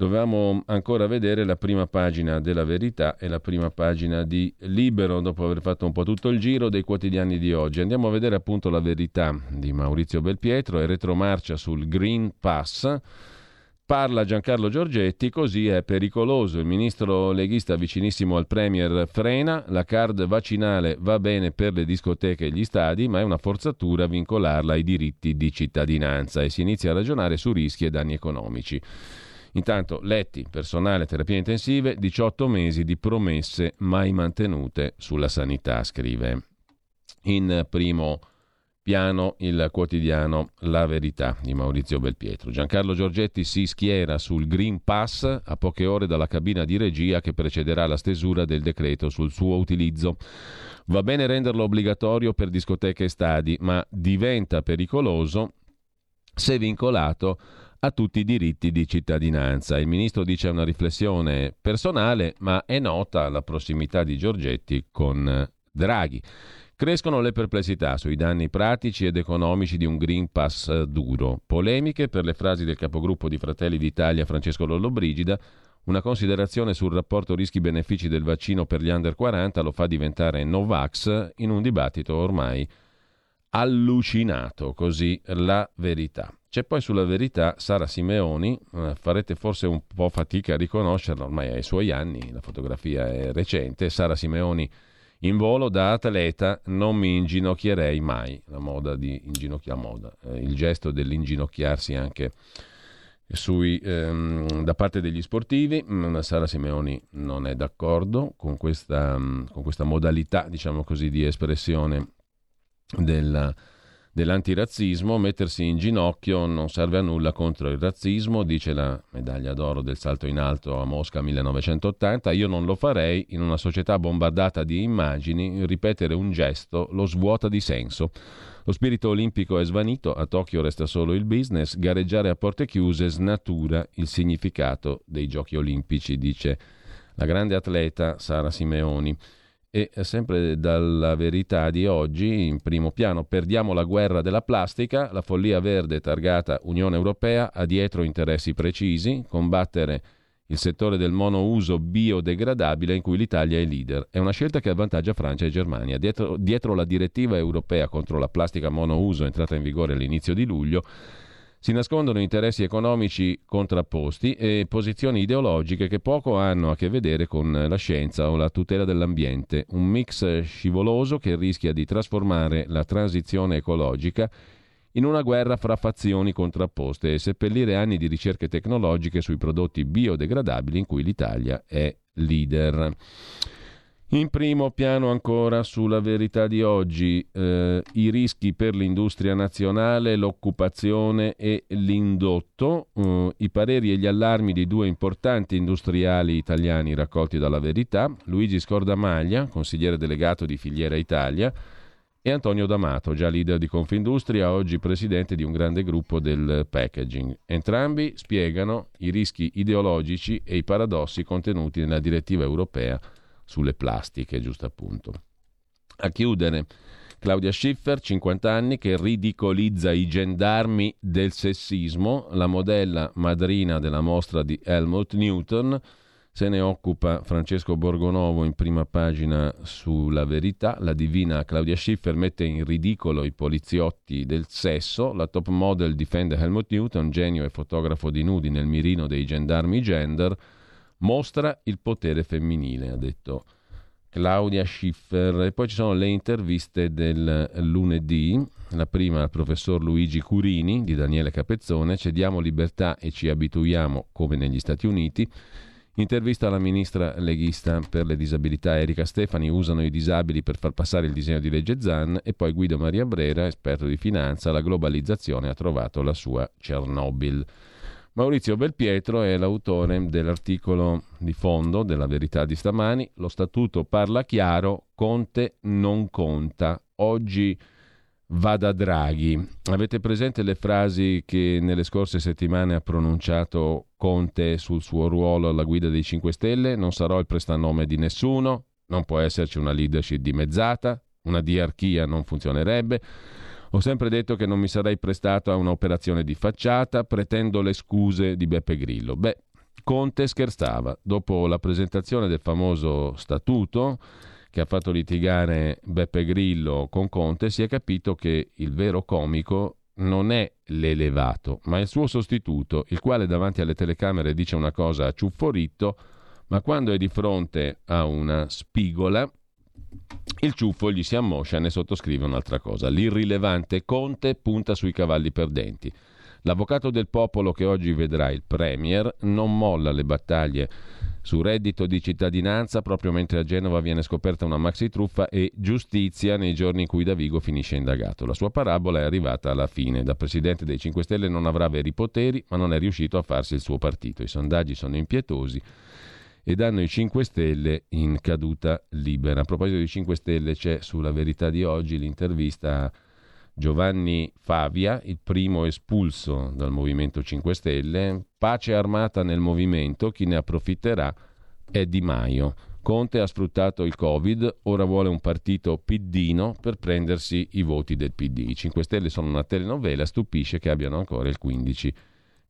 Dovevamo ancora vedere la prima pagina della Verità e la prima pagina di Libero, dopo aver fatto un po' tutto il giro dei quotidiani di oggi. Andiamo a vedere appunto la Verità di Maurizio Belpietro e retromarcia sul Green Pass. Parla Giancarlo Giorgetti, così è pericoloso. Il ministro leghista vicinissimo al Premier frena, la card vaccinale va bene per le discoteche e gli stadi, ma è una forzatura vincolarla ai diritti di cittadinanza e si inizia a ragionare su rischi e danni economici. Intanto letti, personale, terapie intensive, 18 mesi di promesse mai mantenute sulla sanità, scrive in primo piano il quotidiano La Verità di Maurizio Belpietro. Giancarlo Giorgetti si schiera sul Green Pass a poche ore dalla cabina di regia che precederà la stesura del decreto sul suo utilizzo. Va bene renderlo obbligatorio per discoteche e stadi, ma diventa pericoloso se vincolato a tutti i diritti di cittadinanza. Il ministro dice una riflessione personale, ma è nota la prossimità di Giorgetti con Draghi. Crescono le perplessità sui danni pratici ed economici di un Green Pass duro. Polemiche per le frasi del capogruppo di Fratelli d'Italia Francesco Lollobrigida. Una considerazione sul rapporto rischi-benefici del vaccino per gli under 40 lo fa diventare Novax in un dibattito ormai allucinato, così la verità. C'è poi sulla verità Sara Simeoni, eh, farete forse un po' fatica a riconoscerla, ormai ai suoi anni, la fotografia è recente, Sara Simeoni in volo da atleta non mi inginocchierei mai, la moda di inginocchiare moda, eh, il gesto dell'inginocchiarsi anche sui, ehm, da parte degli sportivi. Mm, Sara Simeoni non è d'accordo con questa, mm, con questa modalità, diciamo così, di espressione della dell'antirazzismo, mettersi in ginocchio non serve a nulla contro il razzismo, dice la medaglia d'oro del salto in alto a Mosca 1980, io non lo farei, in una società bombardata di immagini, ripetere un gesto lo svuota di senso. Lo spirito olimpico è svanito, a Tokyo resta solo il business, gareggiare a porte chiuse snatura il significato dei giochi olimpici, dice la grande atleta Sara Simeoni. E sempre dalla verità di oggi, in primo piano, perdiamo la guerra della plastica, la follia verde targata Unione Europea ha dietro interessi precisi, combattere il settore del monouso biodegradabile in cui l'Italia è leader. È una scelta che avvantaggia Francia e Germania. Dietro, dietro la direttiva europea contro la plastica monouso entrata in vigore all'inizio di luglio, si nascondono interessi economici contrapposti e posizioni ideologiche che poco hanno a che vedere con la scienza o la tutela dell'ambiente, un mix scivoloso che rischia di trasformare la transizione ecologica in una guerra fra fazioni contrapposte e seppellire anni di ricerche tecnologiche sui prodotti biodegradabili in cui l'Italia è leader. In primo piano ancora sulla verità di oggi, eh, i rischi per l'industria nazionale, l'occupazione e l'indotto, eh, i pareri e gli allarmi di due importanti industriali italiani raccolti dalla verità, Luigi Scordamaglia, consigliere delegato di Filiera Italia, e Antonio D'Amato, già leader di Confindustria, oggi presidente di un grande gruppo del packaging. Entrambi spiegano i rischi ideologici e i paradossi contenuti nella direttiva europea sulle plastiche, giusto appunto. A chiudere, Claudia Schiffer, 50 anni, che ridicolizza i gendarmi del sessismo, la modella madrina della mostra di Helmut Newton. Se ne occupa Francesco Borgonovo in prima pagina sulla verità. La divina Claudia Schiffer mette in ridicolo i poliziotti del sesso. La top model difende Helmut Newton, genio e fotografo di nudi nel mirino dei gendarmi gender mostra il potere femminile, ha detto Claudia Schiffer. E poi ci sono le interviste del lunedì, la prima al professor Luigi Curini di Daniele Capezzone, cediamo libertà e ci abituiamo come negli Stati Uniti. Intervista alla ministra leghista per le disabilità Erika Stefani, usano i disabili per far passare il disegno di legge Zan e poi Guido Maria Brera, esperto di finanza, la globalizzazione ha trovato la sua Chernobyl. Maurizio Belpietro è l'autore dell'articolo di fondo della verità di stamani. Lo statuto parla chiaro, Conte non conta. Oggi va da Draghi. Avete presente le frasi che nelle scorse settimane ha pronunciato Conte sul suo ruolo alla guida dei 5 Stelle? Non sarò il prestanome di nessuno, non può esserci una leadership dimezzata, una diarchia non funzionerebbe. Ho sempre detto che non mi sarei prestato a un'operazione di facciata, pretendo le scuse di Beppe Grillo. Beh, Conte scherzava. Dopo la presentazione del famoso statuto che ha fatto litigare Beppe Grillo con Conte, si è capito che il vero comico non è l'elevato, ma il suo sostituto, il quale davanti alle telecamere dice una cosa a ciufforito, ma quando è di fronte a una spigola il ciuffo gli si ammoscia e ne sottoscrive un'altra cosa. L'irrilevante Conte punta sui cavalli perdenti. L'avvocato del popolo che oggi vedrà il Premier non molla le battaglie su reddito di cittadinanza proprio mentre a Genova viene scoperta una maxi truffa e giustizia nei giorni in cui Davigo finisce indagato. La sua parabola è arrivata alla fine. Da presidente dei 5 Stelle non avrà veri poteri, ma non è riuscito a farsi il suo partito. I sondaggi sono impietosi e danno i 5 Stelle in caduta libera. A proposito di 5 Stelle c'è sulla verità di oggi l'intervista a Giovanni Favia, il primo espulso dal Movimento 5 Stelle, pace armata nel movimento, chi ne approfitterà è Di Maio. Conte ha sfruttato il Covid, ora vuole un partito piddino per prendersi i voti del PD. I 5 Stelle sono una telenovela, stupisce che abbiano ancora il 15%.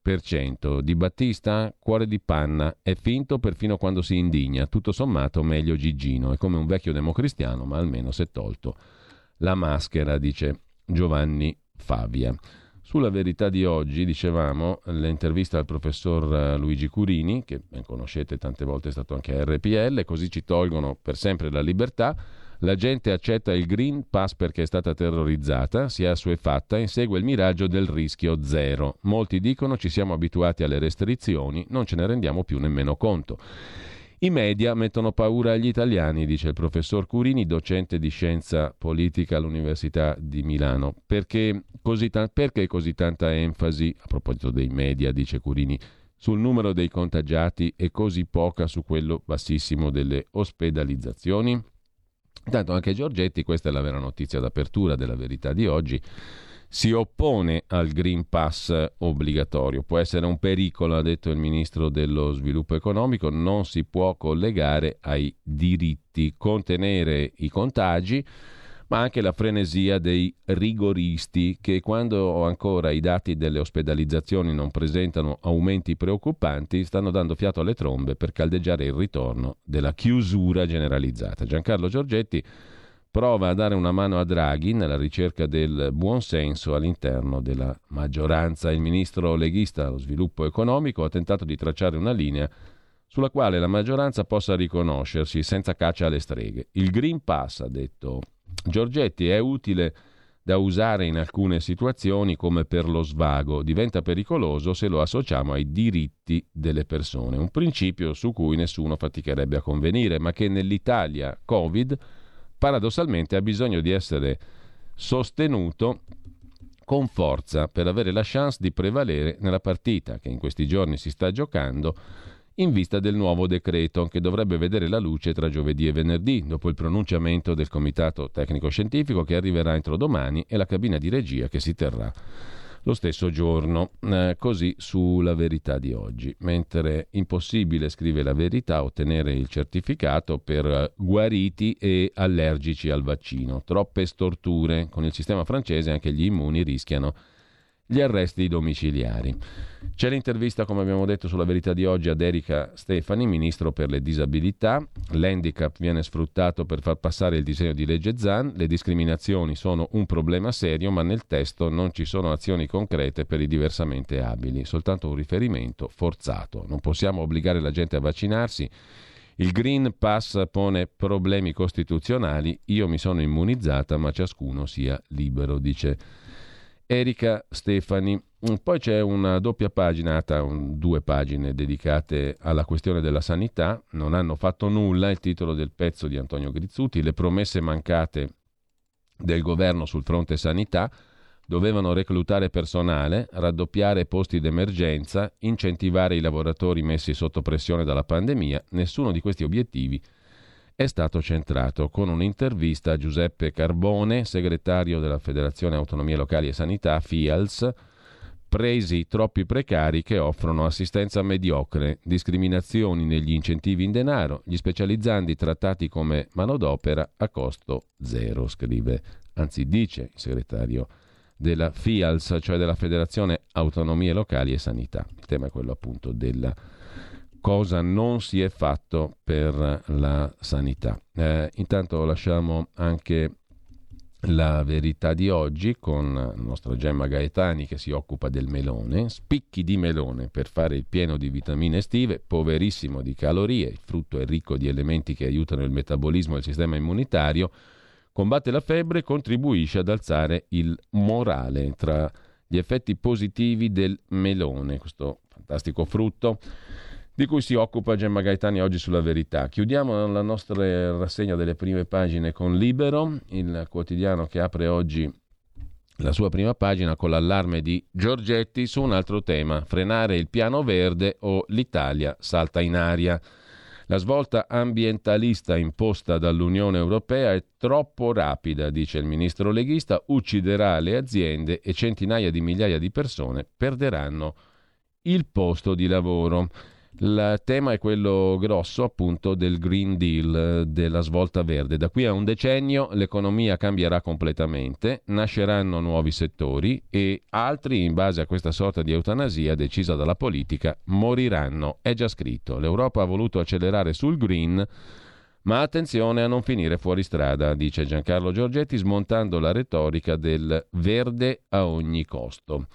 Di Battista, cuore di panna, è finto perfino quando si indigna, tutto sommato meglio Gigino, è come un vecchio democristiano, ma almeno si è tolto la maschera, dice Giovanni Favia. Sulla verità di oggi, dicevamo, l'intervista al professor eh, Luigi Curini, che ben conoscete tante volte è stato anche a RPL, così ci tolgono per sempre la libertà. La gente accetta il Green Pass perché è stata terrorizzata, si è assuefatta e insegue il miraggio del rischio zero. Molti dicono ci siamo abituati alle restrizioni, non ce ne rendiamo più nemmeno conto. I media mettono paura agli italiani, dice il professor Curini, docente di scienza politica all'Università di Milano. Perché così, ta- perché così tanta enfasi, a proposito dei media, dice Curini, sul numero dei contagiati e così poca su quello bassissimo delle ospedalizzazioni? Intanto anche Giorgetti, questa è la vera notizia d'apertura della verità di oggi, si oppone al Green Pass obbligatorio. Può essere un pericolo, ha detto il ministro dello sviluppo economico, non si può collegare ai diritti, contenere i contagi, ma anche la frenesia dei rigoristi che quando ancora i dati delle ospedalizzazioni non presentano aumenti preoccupanti stanno dando fiato alle trombe per caldeggiare il ritorno della chiusura generalizzata. Giancarlo Giorgetti prova a dare una mano a Draghi nella ricerca del buonsenso all'interno della maggioranza. Il ministro leghista allo sviluppo economico ha tentato di tracciare una linea sulla quale la maggioranza possa riconoscersi senza caccia alle streghe. Il Green Pass, ha detto Giorgetti, è utile da usare in alcune situazioni come per lo svago, diventa pericoloso se lo associamo ai diritti delle persone, un principio su cui nessuno faticherebbe a convenire, ma che nell'Italia Covid paradossalmente ha bisogno di essere sostenuto con forza per avere la chance di prevalere nella partita che in questi giorni si sta giocando in vista del nuovo decreto che dovrebbe vedere la luce tra giovedì e venerdì, dopo il pronunciamento del Comitato Tecnico Scientifico che arriverà entro domani e la cabina di regia che si terrà lo stesso giorno, eh, così sulla verità di oggi. Mentre impossibile, scrive la verità, ottenere il certificato per guariti e allergici al vaccino. Troppe storture. Con il sistema francese anche gli immuni rischiano gli arresti domiciliari. C'è l'intervista, come abbiamo detto, sulla verità di oggi ad Erika Stefani, ministro per le disabilità. L'handicap viene sfruttato per far passare il disegno di legge ZAN. Le discriminazioni sono un problema serio, ma nel testo non ci sono azioni concrete per i diversamente abili, soltanto un riferimento forzato. Non possiamo obbligare la gente a vaccinarsi. Il Green Pass pone problemi costituzionali. Io mi sono immunizzata, ma ciascuno sia libero, dice Erika Stefani. Poi c'è una doppia paginata, un, due pagine dedicate alla questione della sanità. Non hanno fatto nulla, il titolo del pezzo di Antonio Grizzuti, le promesse mancate del governo sul fronte sanità. Dovevano reclutare personale, raddoppiare posti d'emergenza, incentivare i lavoratori messi sotto pressione dalla pandemia. Nessuno di questi obiettivi è stato centrato con un'intervista a Giuseppe Carbone, segretario della Federazione Autonomie Locali e Sanità, FIALS, presi troppi precari che offrono assistenza mediocre, discriminazioni negli incentivi in denaro, gli specializzandi trattati come manodopera a costo zero, scrive, anzi dice il segretario della FIALS, cioè della Federazione Autonomie Locali e Sanità. Il tema è quello appunto della cosa non si è fatto per la sanità. Eh, intanto lasciamo anche la verità di oggi con la nostra Gemma Gaetani che si occupa del melone, spicchi di melone per fare il pieno di vitamine estive, poverissimo di calorie, il frutto è ricco di elementi che aiutano il metabolismo e il sistema immunitario, combatte la febbre e contribuisce ad alzare il morale tra gli effetti positivi del melone, questo fantastico frutto di cui si occupa Gemma Gaetani oggi sulla verità. Chiudiamo la nostra rassegna delle prime pagine con Libero, il quotidiano che apre oggi la sua prima pagina con l'allarme di Giorgetti su un altro tema, frenare il piano verde o l'Italia salta in aria. La svolta ambientalista imposta dall'Unione Europea è troppo rapida, dice il ministro leghista, ucciderà le aziende e centinaia di migliaia di persone perderanno il posto di lavoro. Il tema è quello grosso appunto del Green Deal, della svolta verde. Da qui a un decennio l'economia cambierà completamente, nasceranno nuovi settori e altri, in base a questa sorta di eutanasia decisa dalla politica, moriranno. È già scritto. L'Europa ha voluto accelerare sul green, ma attenzione a non finire fuori strada, dice Giancarlo Giorgetti, smontando la retorica del verde a ogni costo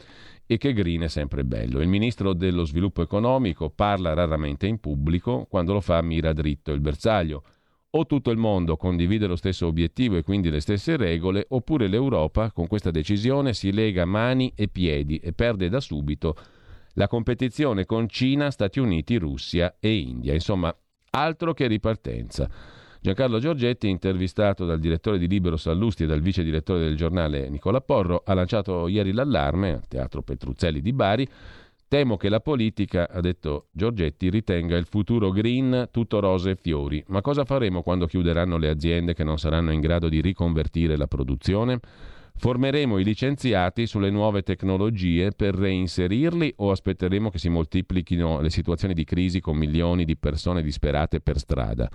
e che green è sempre bello. Il ministro dello sviluppo economico parla raramente in pubblico, quando lo fa mira dritto il bersaglio. O tutto il mondo condivide lo stesso obiettivo e quindi le stesse regole, oppure l'Europa con questa decisione si lega mani e piedi e perde da subito la competizione con Cina, Stati Uniti, Russia e India. Insomma, altro che ripartenza. Giancarlo Giorgetti, intervistato dal direttore di Libero Sallusti e dal vice direttore del giornale Nicola Porro, ha lanciato ieri l'allarme al Teatro Petruzzelli di Bari. Temo che la politica, ha detto Giorgetti, ritenga il futuro green tutto rose e fiori. Ma cosa faremo quando chiuderanno le aziende che non saranno in grado di riconvertire la produzione? Formeremo i licenziati sulle nuove tecnologie per reinserirli o aspetteremo che si moltiplichino le situazioni di crisi con milioni di persone disperate per strada?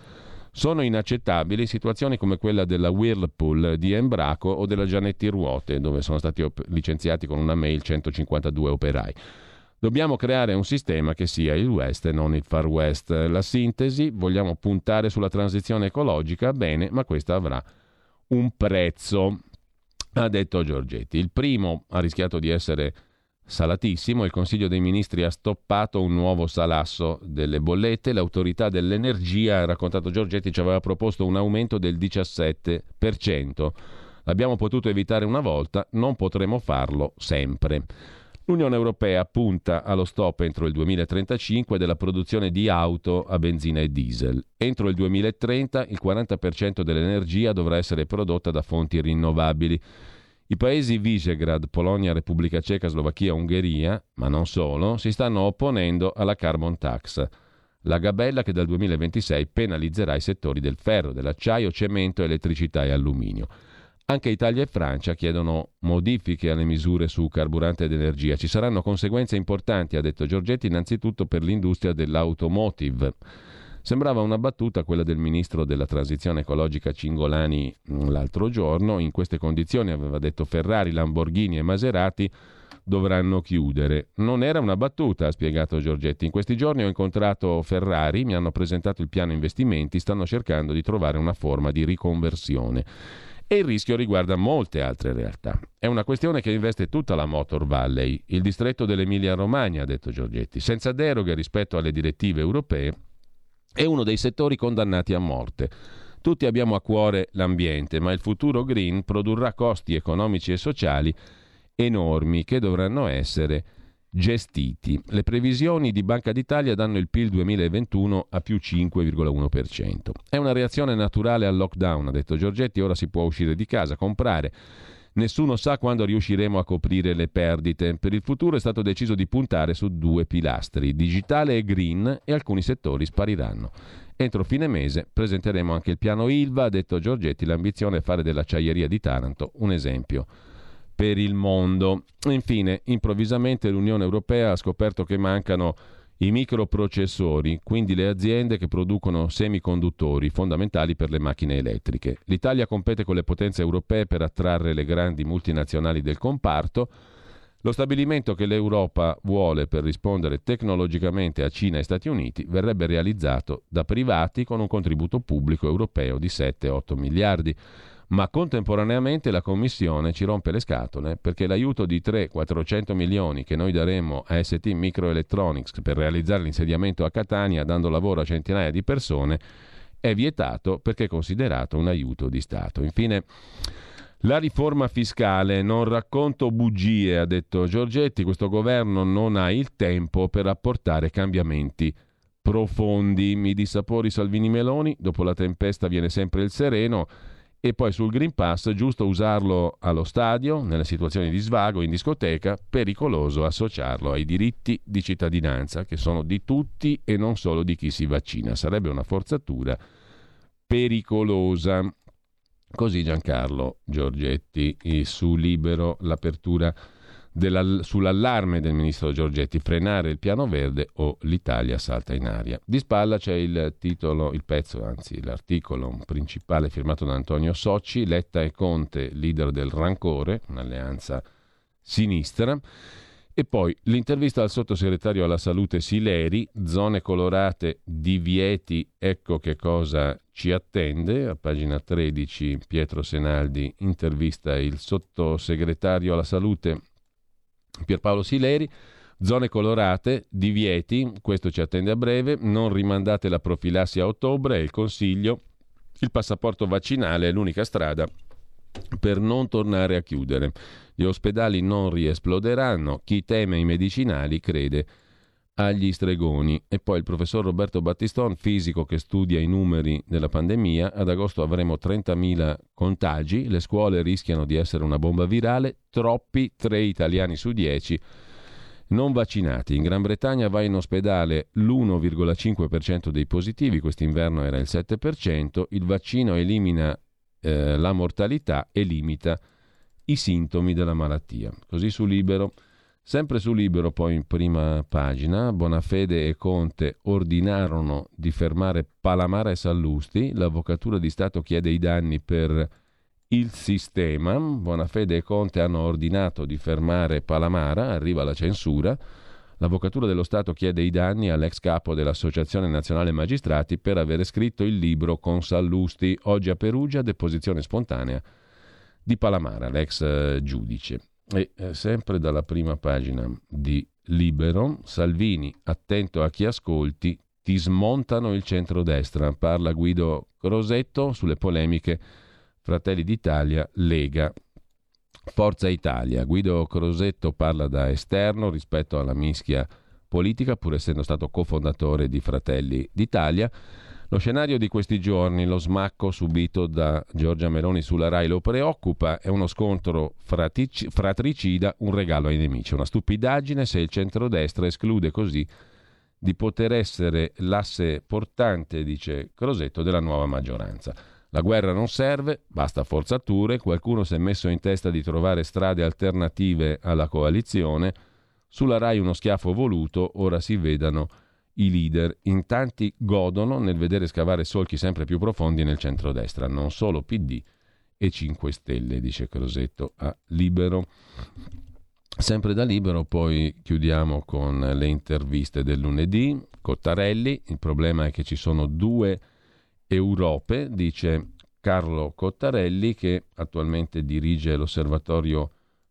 Sono inaccettabili situazioni come quella della Whirlpool di Embraco o della Gianetti Ruote, dove sono stati op- licenziati con una mail 152 operai. Dobbiamo creare un sistema che sia il West e non il Far West. La sintesi, vogliamo puntare sulla transizione ecologica, bene, ma questa avrà un prezzo, ha detto Giorgetti. Il primo ha rischiato di essere salatissimo, il Consiglio dei Ministri ha stoppato un nuovo salasso delle bollette, l'autorità dell'energia, ha raccontato Giorgetti, ci aveva proposto un aumento del 17%. L'abbiamo potuto evitare una volta, non potremo farlo sempre. L'Unione Europea punta allo stop entro il 2035 della produzione di auto a benzina e diesel. Entro il 2030 il 40% dell'energia dovrà essere prodotta da fonti rinnovabili. I paesi Visegrad, Polonia, Repubblica Ceca, Slovacchia, Ungheria, ma non solo, si stanno opponendo alla carbon tax, la gabella che dal 2026 penalizzerà i settori del ferro, dell'acciaio, cemento, elettricità e alluminio. Anche Italia e Francia chiedono modifiche alle misure su carburante ed energia. Ci saranno conseguenze importanti, ha detto Giorgetti, innanzitutto per l'industria dell'automotive. Sembrava una battuta quella del ministro della transizione ecologica Cingolani mm, l'altro giorno. In queste condizioni, aveva detto Ferrari, Lamborghini e Maserati dovranno chiudere. Non era una battuta, ha spiegato Giorgetti. In questi giorni ho incontrato Ferrari, mi hanno presentato il piano investimenti, stanno cercando di trovare una forma di riconversione. E il rischio riguarda molte altre realtà. È una questione che investe tutta la Motor Valley, il distretto dell'Emilia Romagna, ha detto Giorgetti, senza deroghe rispetto alle direttive europee è uno dei settori condannati a morte. Tutti abbiamo a cuore l'ambiente, ma il futuro green produrrà costi economici e sociali enormi che dovranno essere gestiti. Le previsioni di Banca d'Italia danno il PIL 2021 a più 5,1%. È una reazione naturale al lockdown, ha detto Giorgetti, ora si può uscire di casa, comprare, Nessuno sa quando riusciremo a coprire le perdite. Per il futuro è stato deciso di puntare su due pilastri, digitale e green, e alcuni settori spariranno. Entro fine mese presenteremo anche il piano ILVA, ha detto Giorgetti, l'ambizione è fare dell'acciaieria di Taranto un esempio per il mondo. Infine, improvvisamente l'Unione Europea ha scoperto che mancano i microprocessori, quindi le aziende che producono semiconduttori fondamentali per le macchine elettriche. L'Italia compete con le potenze europee per attrarre le grandi multinazionali del comparto. Lo stabilimento che l'Europa vuole per rispondere tecnologicamente a Cina e Stati Uniti verrebbe realizzato da privati con un contributo pubblico europeo di 7-8 miliardi ma contemporaneamente la Commissione ci rompe le scatole perché l'aiuto di 3-400 milioni che noi daremo a ST Microelectronics per realizzare l'insediamento a Catania dando lavoro a centinaia di persone è vietato perché è considerato un aiuto di Stato. Infine, la riforma fiscale, non racconto bugie, ha detto Giorgetti, questo governo non ha il tempo per apportare cambiamenti profondi. Mi dissapori Salvini Meloni, dopo la tempesta viene sempre il sereno. E poi sul Green Pass, giusto usarlo allo stadio, nelle situazioni di svago, in discoteca, pericoloso associarlo ai diritti di cittadinanza, che sono di tutti e non solo di chi si vaccina. Sarebbe una forzatura pericolosa. Così Giancarlo Giorgetti su Libero l'apertura della, sull'allarme del ministro Giorgetti, frenare il piano verde o l'Italia salta in aria. Di spalla c'è il titolo, il pezzo, anzi l'articolo principale firmato da Antonio Socci, Letta e Conte, leader del rancore, un'alleanza sinistra. E poi l'intervista al sottosegretario alla salute Sileri, zone colorate, divieti, ecco che cosa ci attende. A pagina 13 Pietro Senaldi intervista il sottosegretario alla salute Pierpaolo Sileri. Zone colorate, divieti, questo ci attende a breve, non rimandate la profilassi a ottobre, è il consiglio. Il passaporto vaccinale è l'unica strada per non tornare a chiudere. Gli ospedali non riesploderanno, chi teme i medicinali crede agli stregoni. E poi il professor Roberto Battiston, fisico che studia i numeri della pandemia, ad agosto avremo 30.000 contagi, le scuole rischiano di essere una bomba virale, troppi, 3 italiani su 10 non vaccinati. In Gran Bretagna va in ospedale l'1,5% dei positivi, quest'inverno era il 7%, il vaccino elimina eh, la mortalità e limita i sintomi della malattia. Così su Libero Sempre su Libero, poi in prima pagina, Bonafede e Conte ordinarono di fermare Palamara e Sallusti, l'Avvocatura di Stato chiede i danni per il sistema, Bonafede e Conte hanno ordinato di fermare Palamara, arriva la censura, l'Avvocatura dello Stato chiede i danni all'ex capo dell'Associazione Nazionale Magistrati per aver scritto il libro con Sallusti, oggi a Perugia, deposizione spontanea di Palamara, l'ex eh, giudice. E eh, sempre dalla prima pagina di Libero, Salvini, attento a chi ascolti, ti smontano il centrodestra. Parla Guido Crosetto sulle polemiche Fratelli d'Italia, Lega, Forza Italia. Guido Crosetto parla da esterno rispetto alla mischia politica, pur essendo stato cofondatore di Fratelli d'Italia. Lo scenario di questi giorni, lo smacco subito da Giorgia Meloni sulla RAI. Lo preoccupa, è uno scontro fratic- fratricida, un regalo ai nemici, una stupidaggine se il centrodestra esclude così di poter essere l'asse portante, dice Crosetto, della nuova maggioranza. La guerra non serve, basta forzature, qualcuno si è messo in testa di trovare strade alternative alla coalizione, sulla RAI uno schiaffo voluto, ora si vedano i leader. In tanti godono nel vedere scavare solchi sempre più profondi nel centrodestra, non solo PD e 5 Stelle, dice Crosetto a Libero. Sempre da Libero poi chiudiamo con le interviste del lunedì. Cottarelli, il problema è che ci sono due Europe, dice Carlo Cottarelli che attualmente dirige l'osservatorio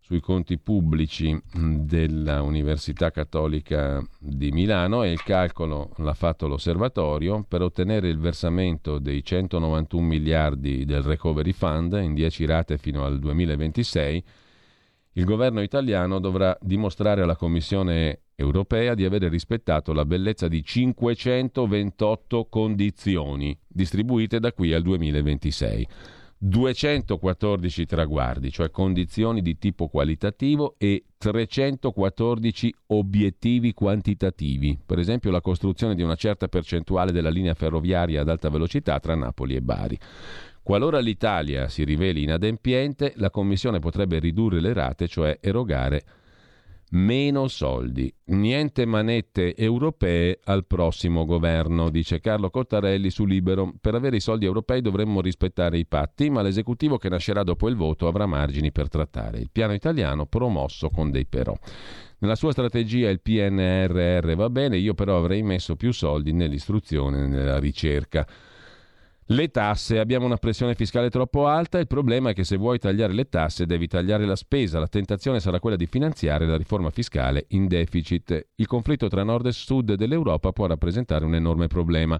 sui conti pubblici dell'Università Cattolica di Milano e il calcolo l'ha fatto l'osservatorio per ottenere il versamento dei 191 miliardi del Recovery Fund in 10 rate fino al 2026. Il governo italiano dovrà dimostrare alla Commissione europea di aver rispettato la bellezza di 528 condizioni distribuite da qui al 2026. 214 traguardi, cioè condizioni di tipo qualitativo e 314 obiettivi quantitativi, per esempio la costruzione di una certa percentuale della linea ferroviaria ad alta velocità tra Napoli e Bari. Qualora l'Italia si riveli inadempiente, la Commissione potrebbe ridurre le rate, cioè erogare meno soldi. Niente manette europee al prossimo governo, dice Carlo Cottarelli su Libero. Per avere i soldi europei dovremmo rispettare i patti, ma l'esecutivo che nascerà dopo il voto avrà margini per trattare. Il piano italiano promosso con dei però. Nella sua strategia il PNRR va bene, io però avrei messo più soldi nell'istruzione e nella ricerca. Le tasse, abbiamo una pressione fiscale troppo alta, il problema è che se vuoi tagliare le tasse devi tagliare la spesa, la tentazione sarà quella di finanziare la riforma fiscale in deficit. Il conflitto tra nord e sud dell'Europa può rappresentare un enorme problema.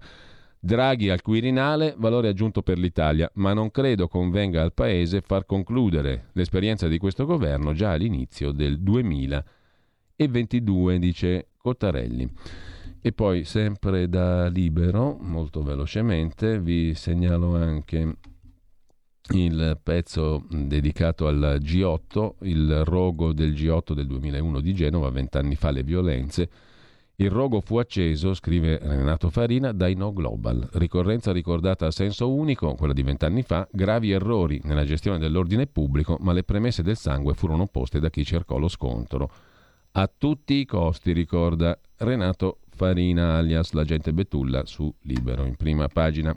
Draghi al Quirinale, valore aggiunto per l'Italia, ma non credo convenga al Paese far concludere l'esperienza di questo governo già all'inizio del 2022, dice Cottarelli. E poi sempre da libero, molto velocemente, vi segnalo anche il pezzo dedicato al G8, il rogo del G8 del 2001 di Genova, vent'anni fa le violenze. Il rogo fu acceso, scrive Renato Farina, dai No Global. Ricorrenza ricordata a senso unico, quella di vent'anni fa, gravi errori nella gestione dell'ordine pubblico, ma le premesse del sangue furono poste da chi cercò lo scontro. A tutti i costi, ricorda Renato Farina alias l'agente Betulla su Libero in prima pagina.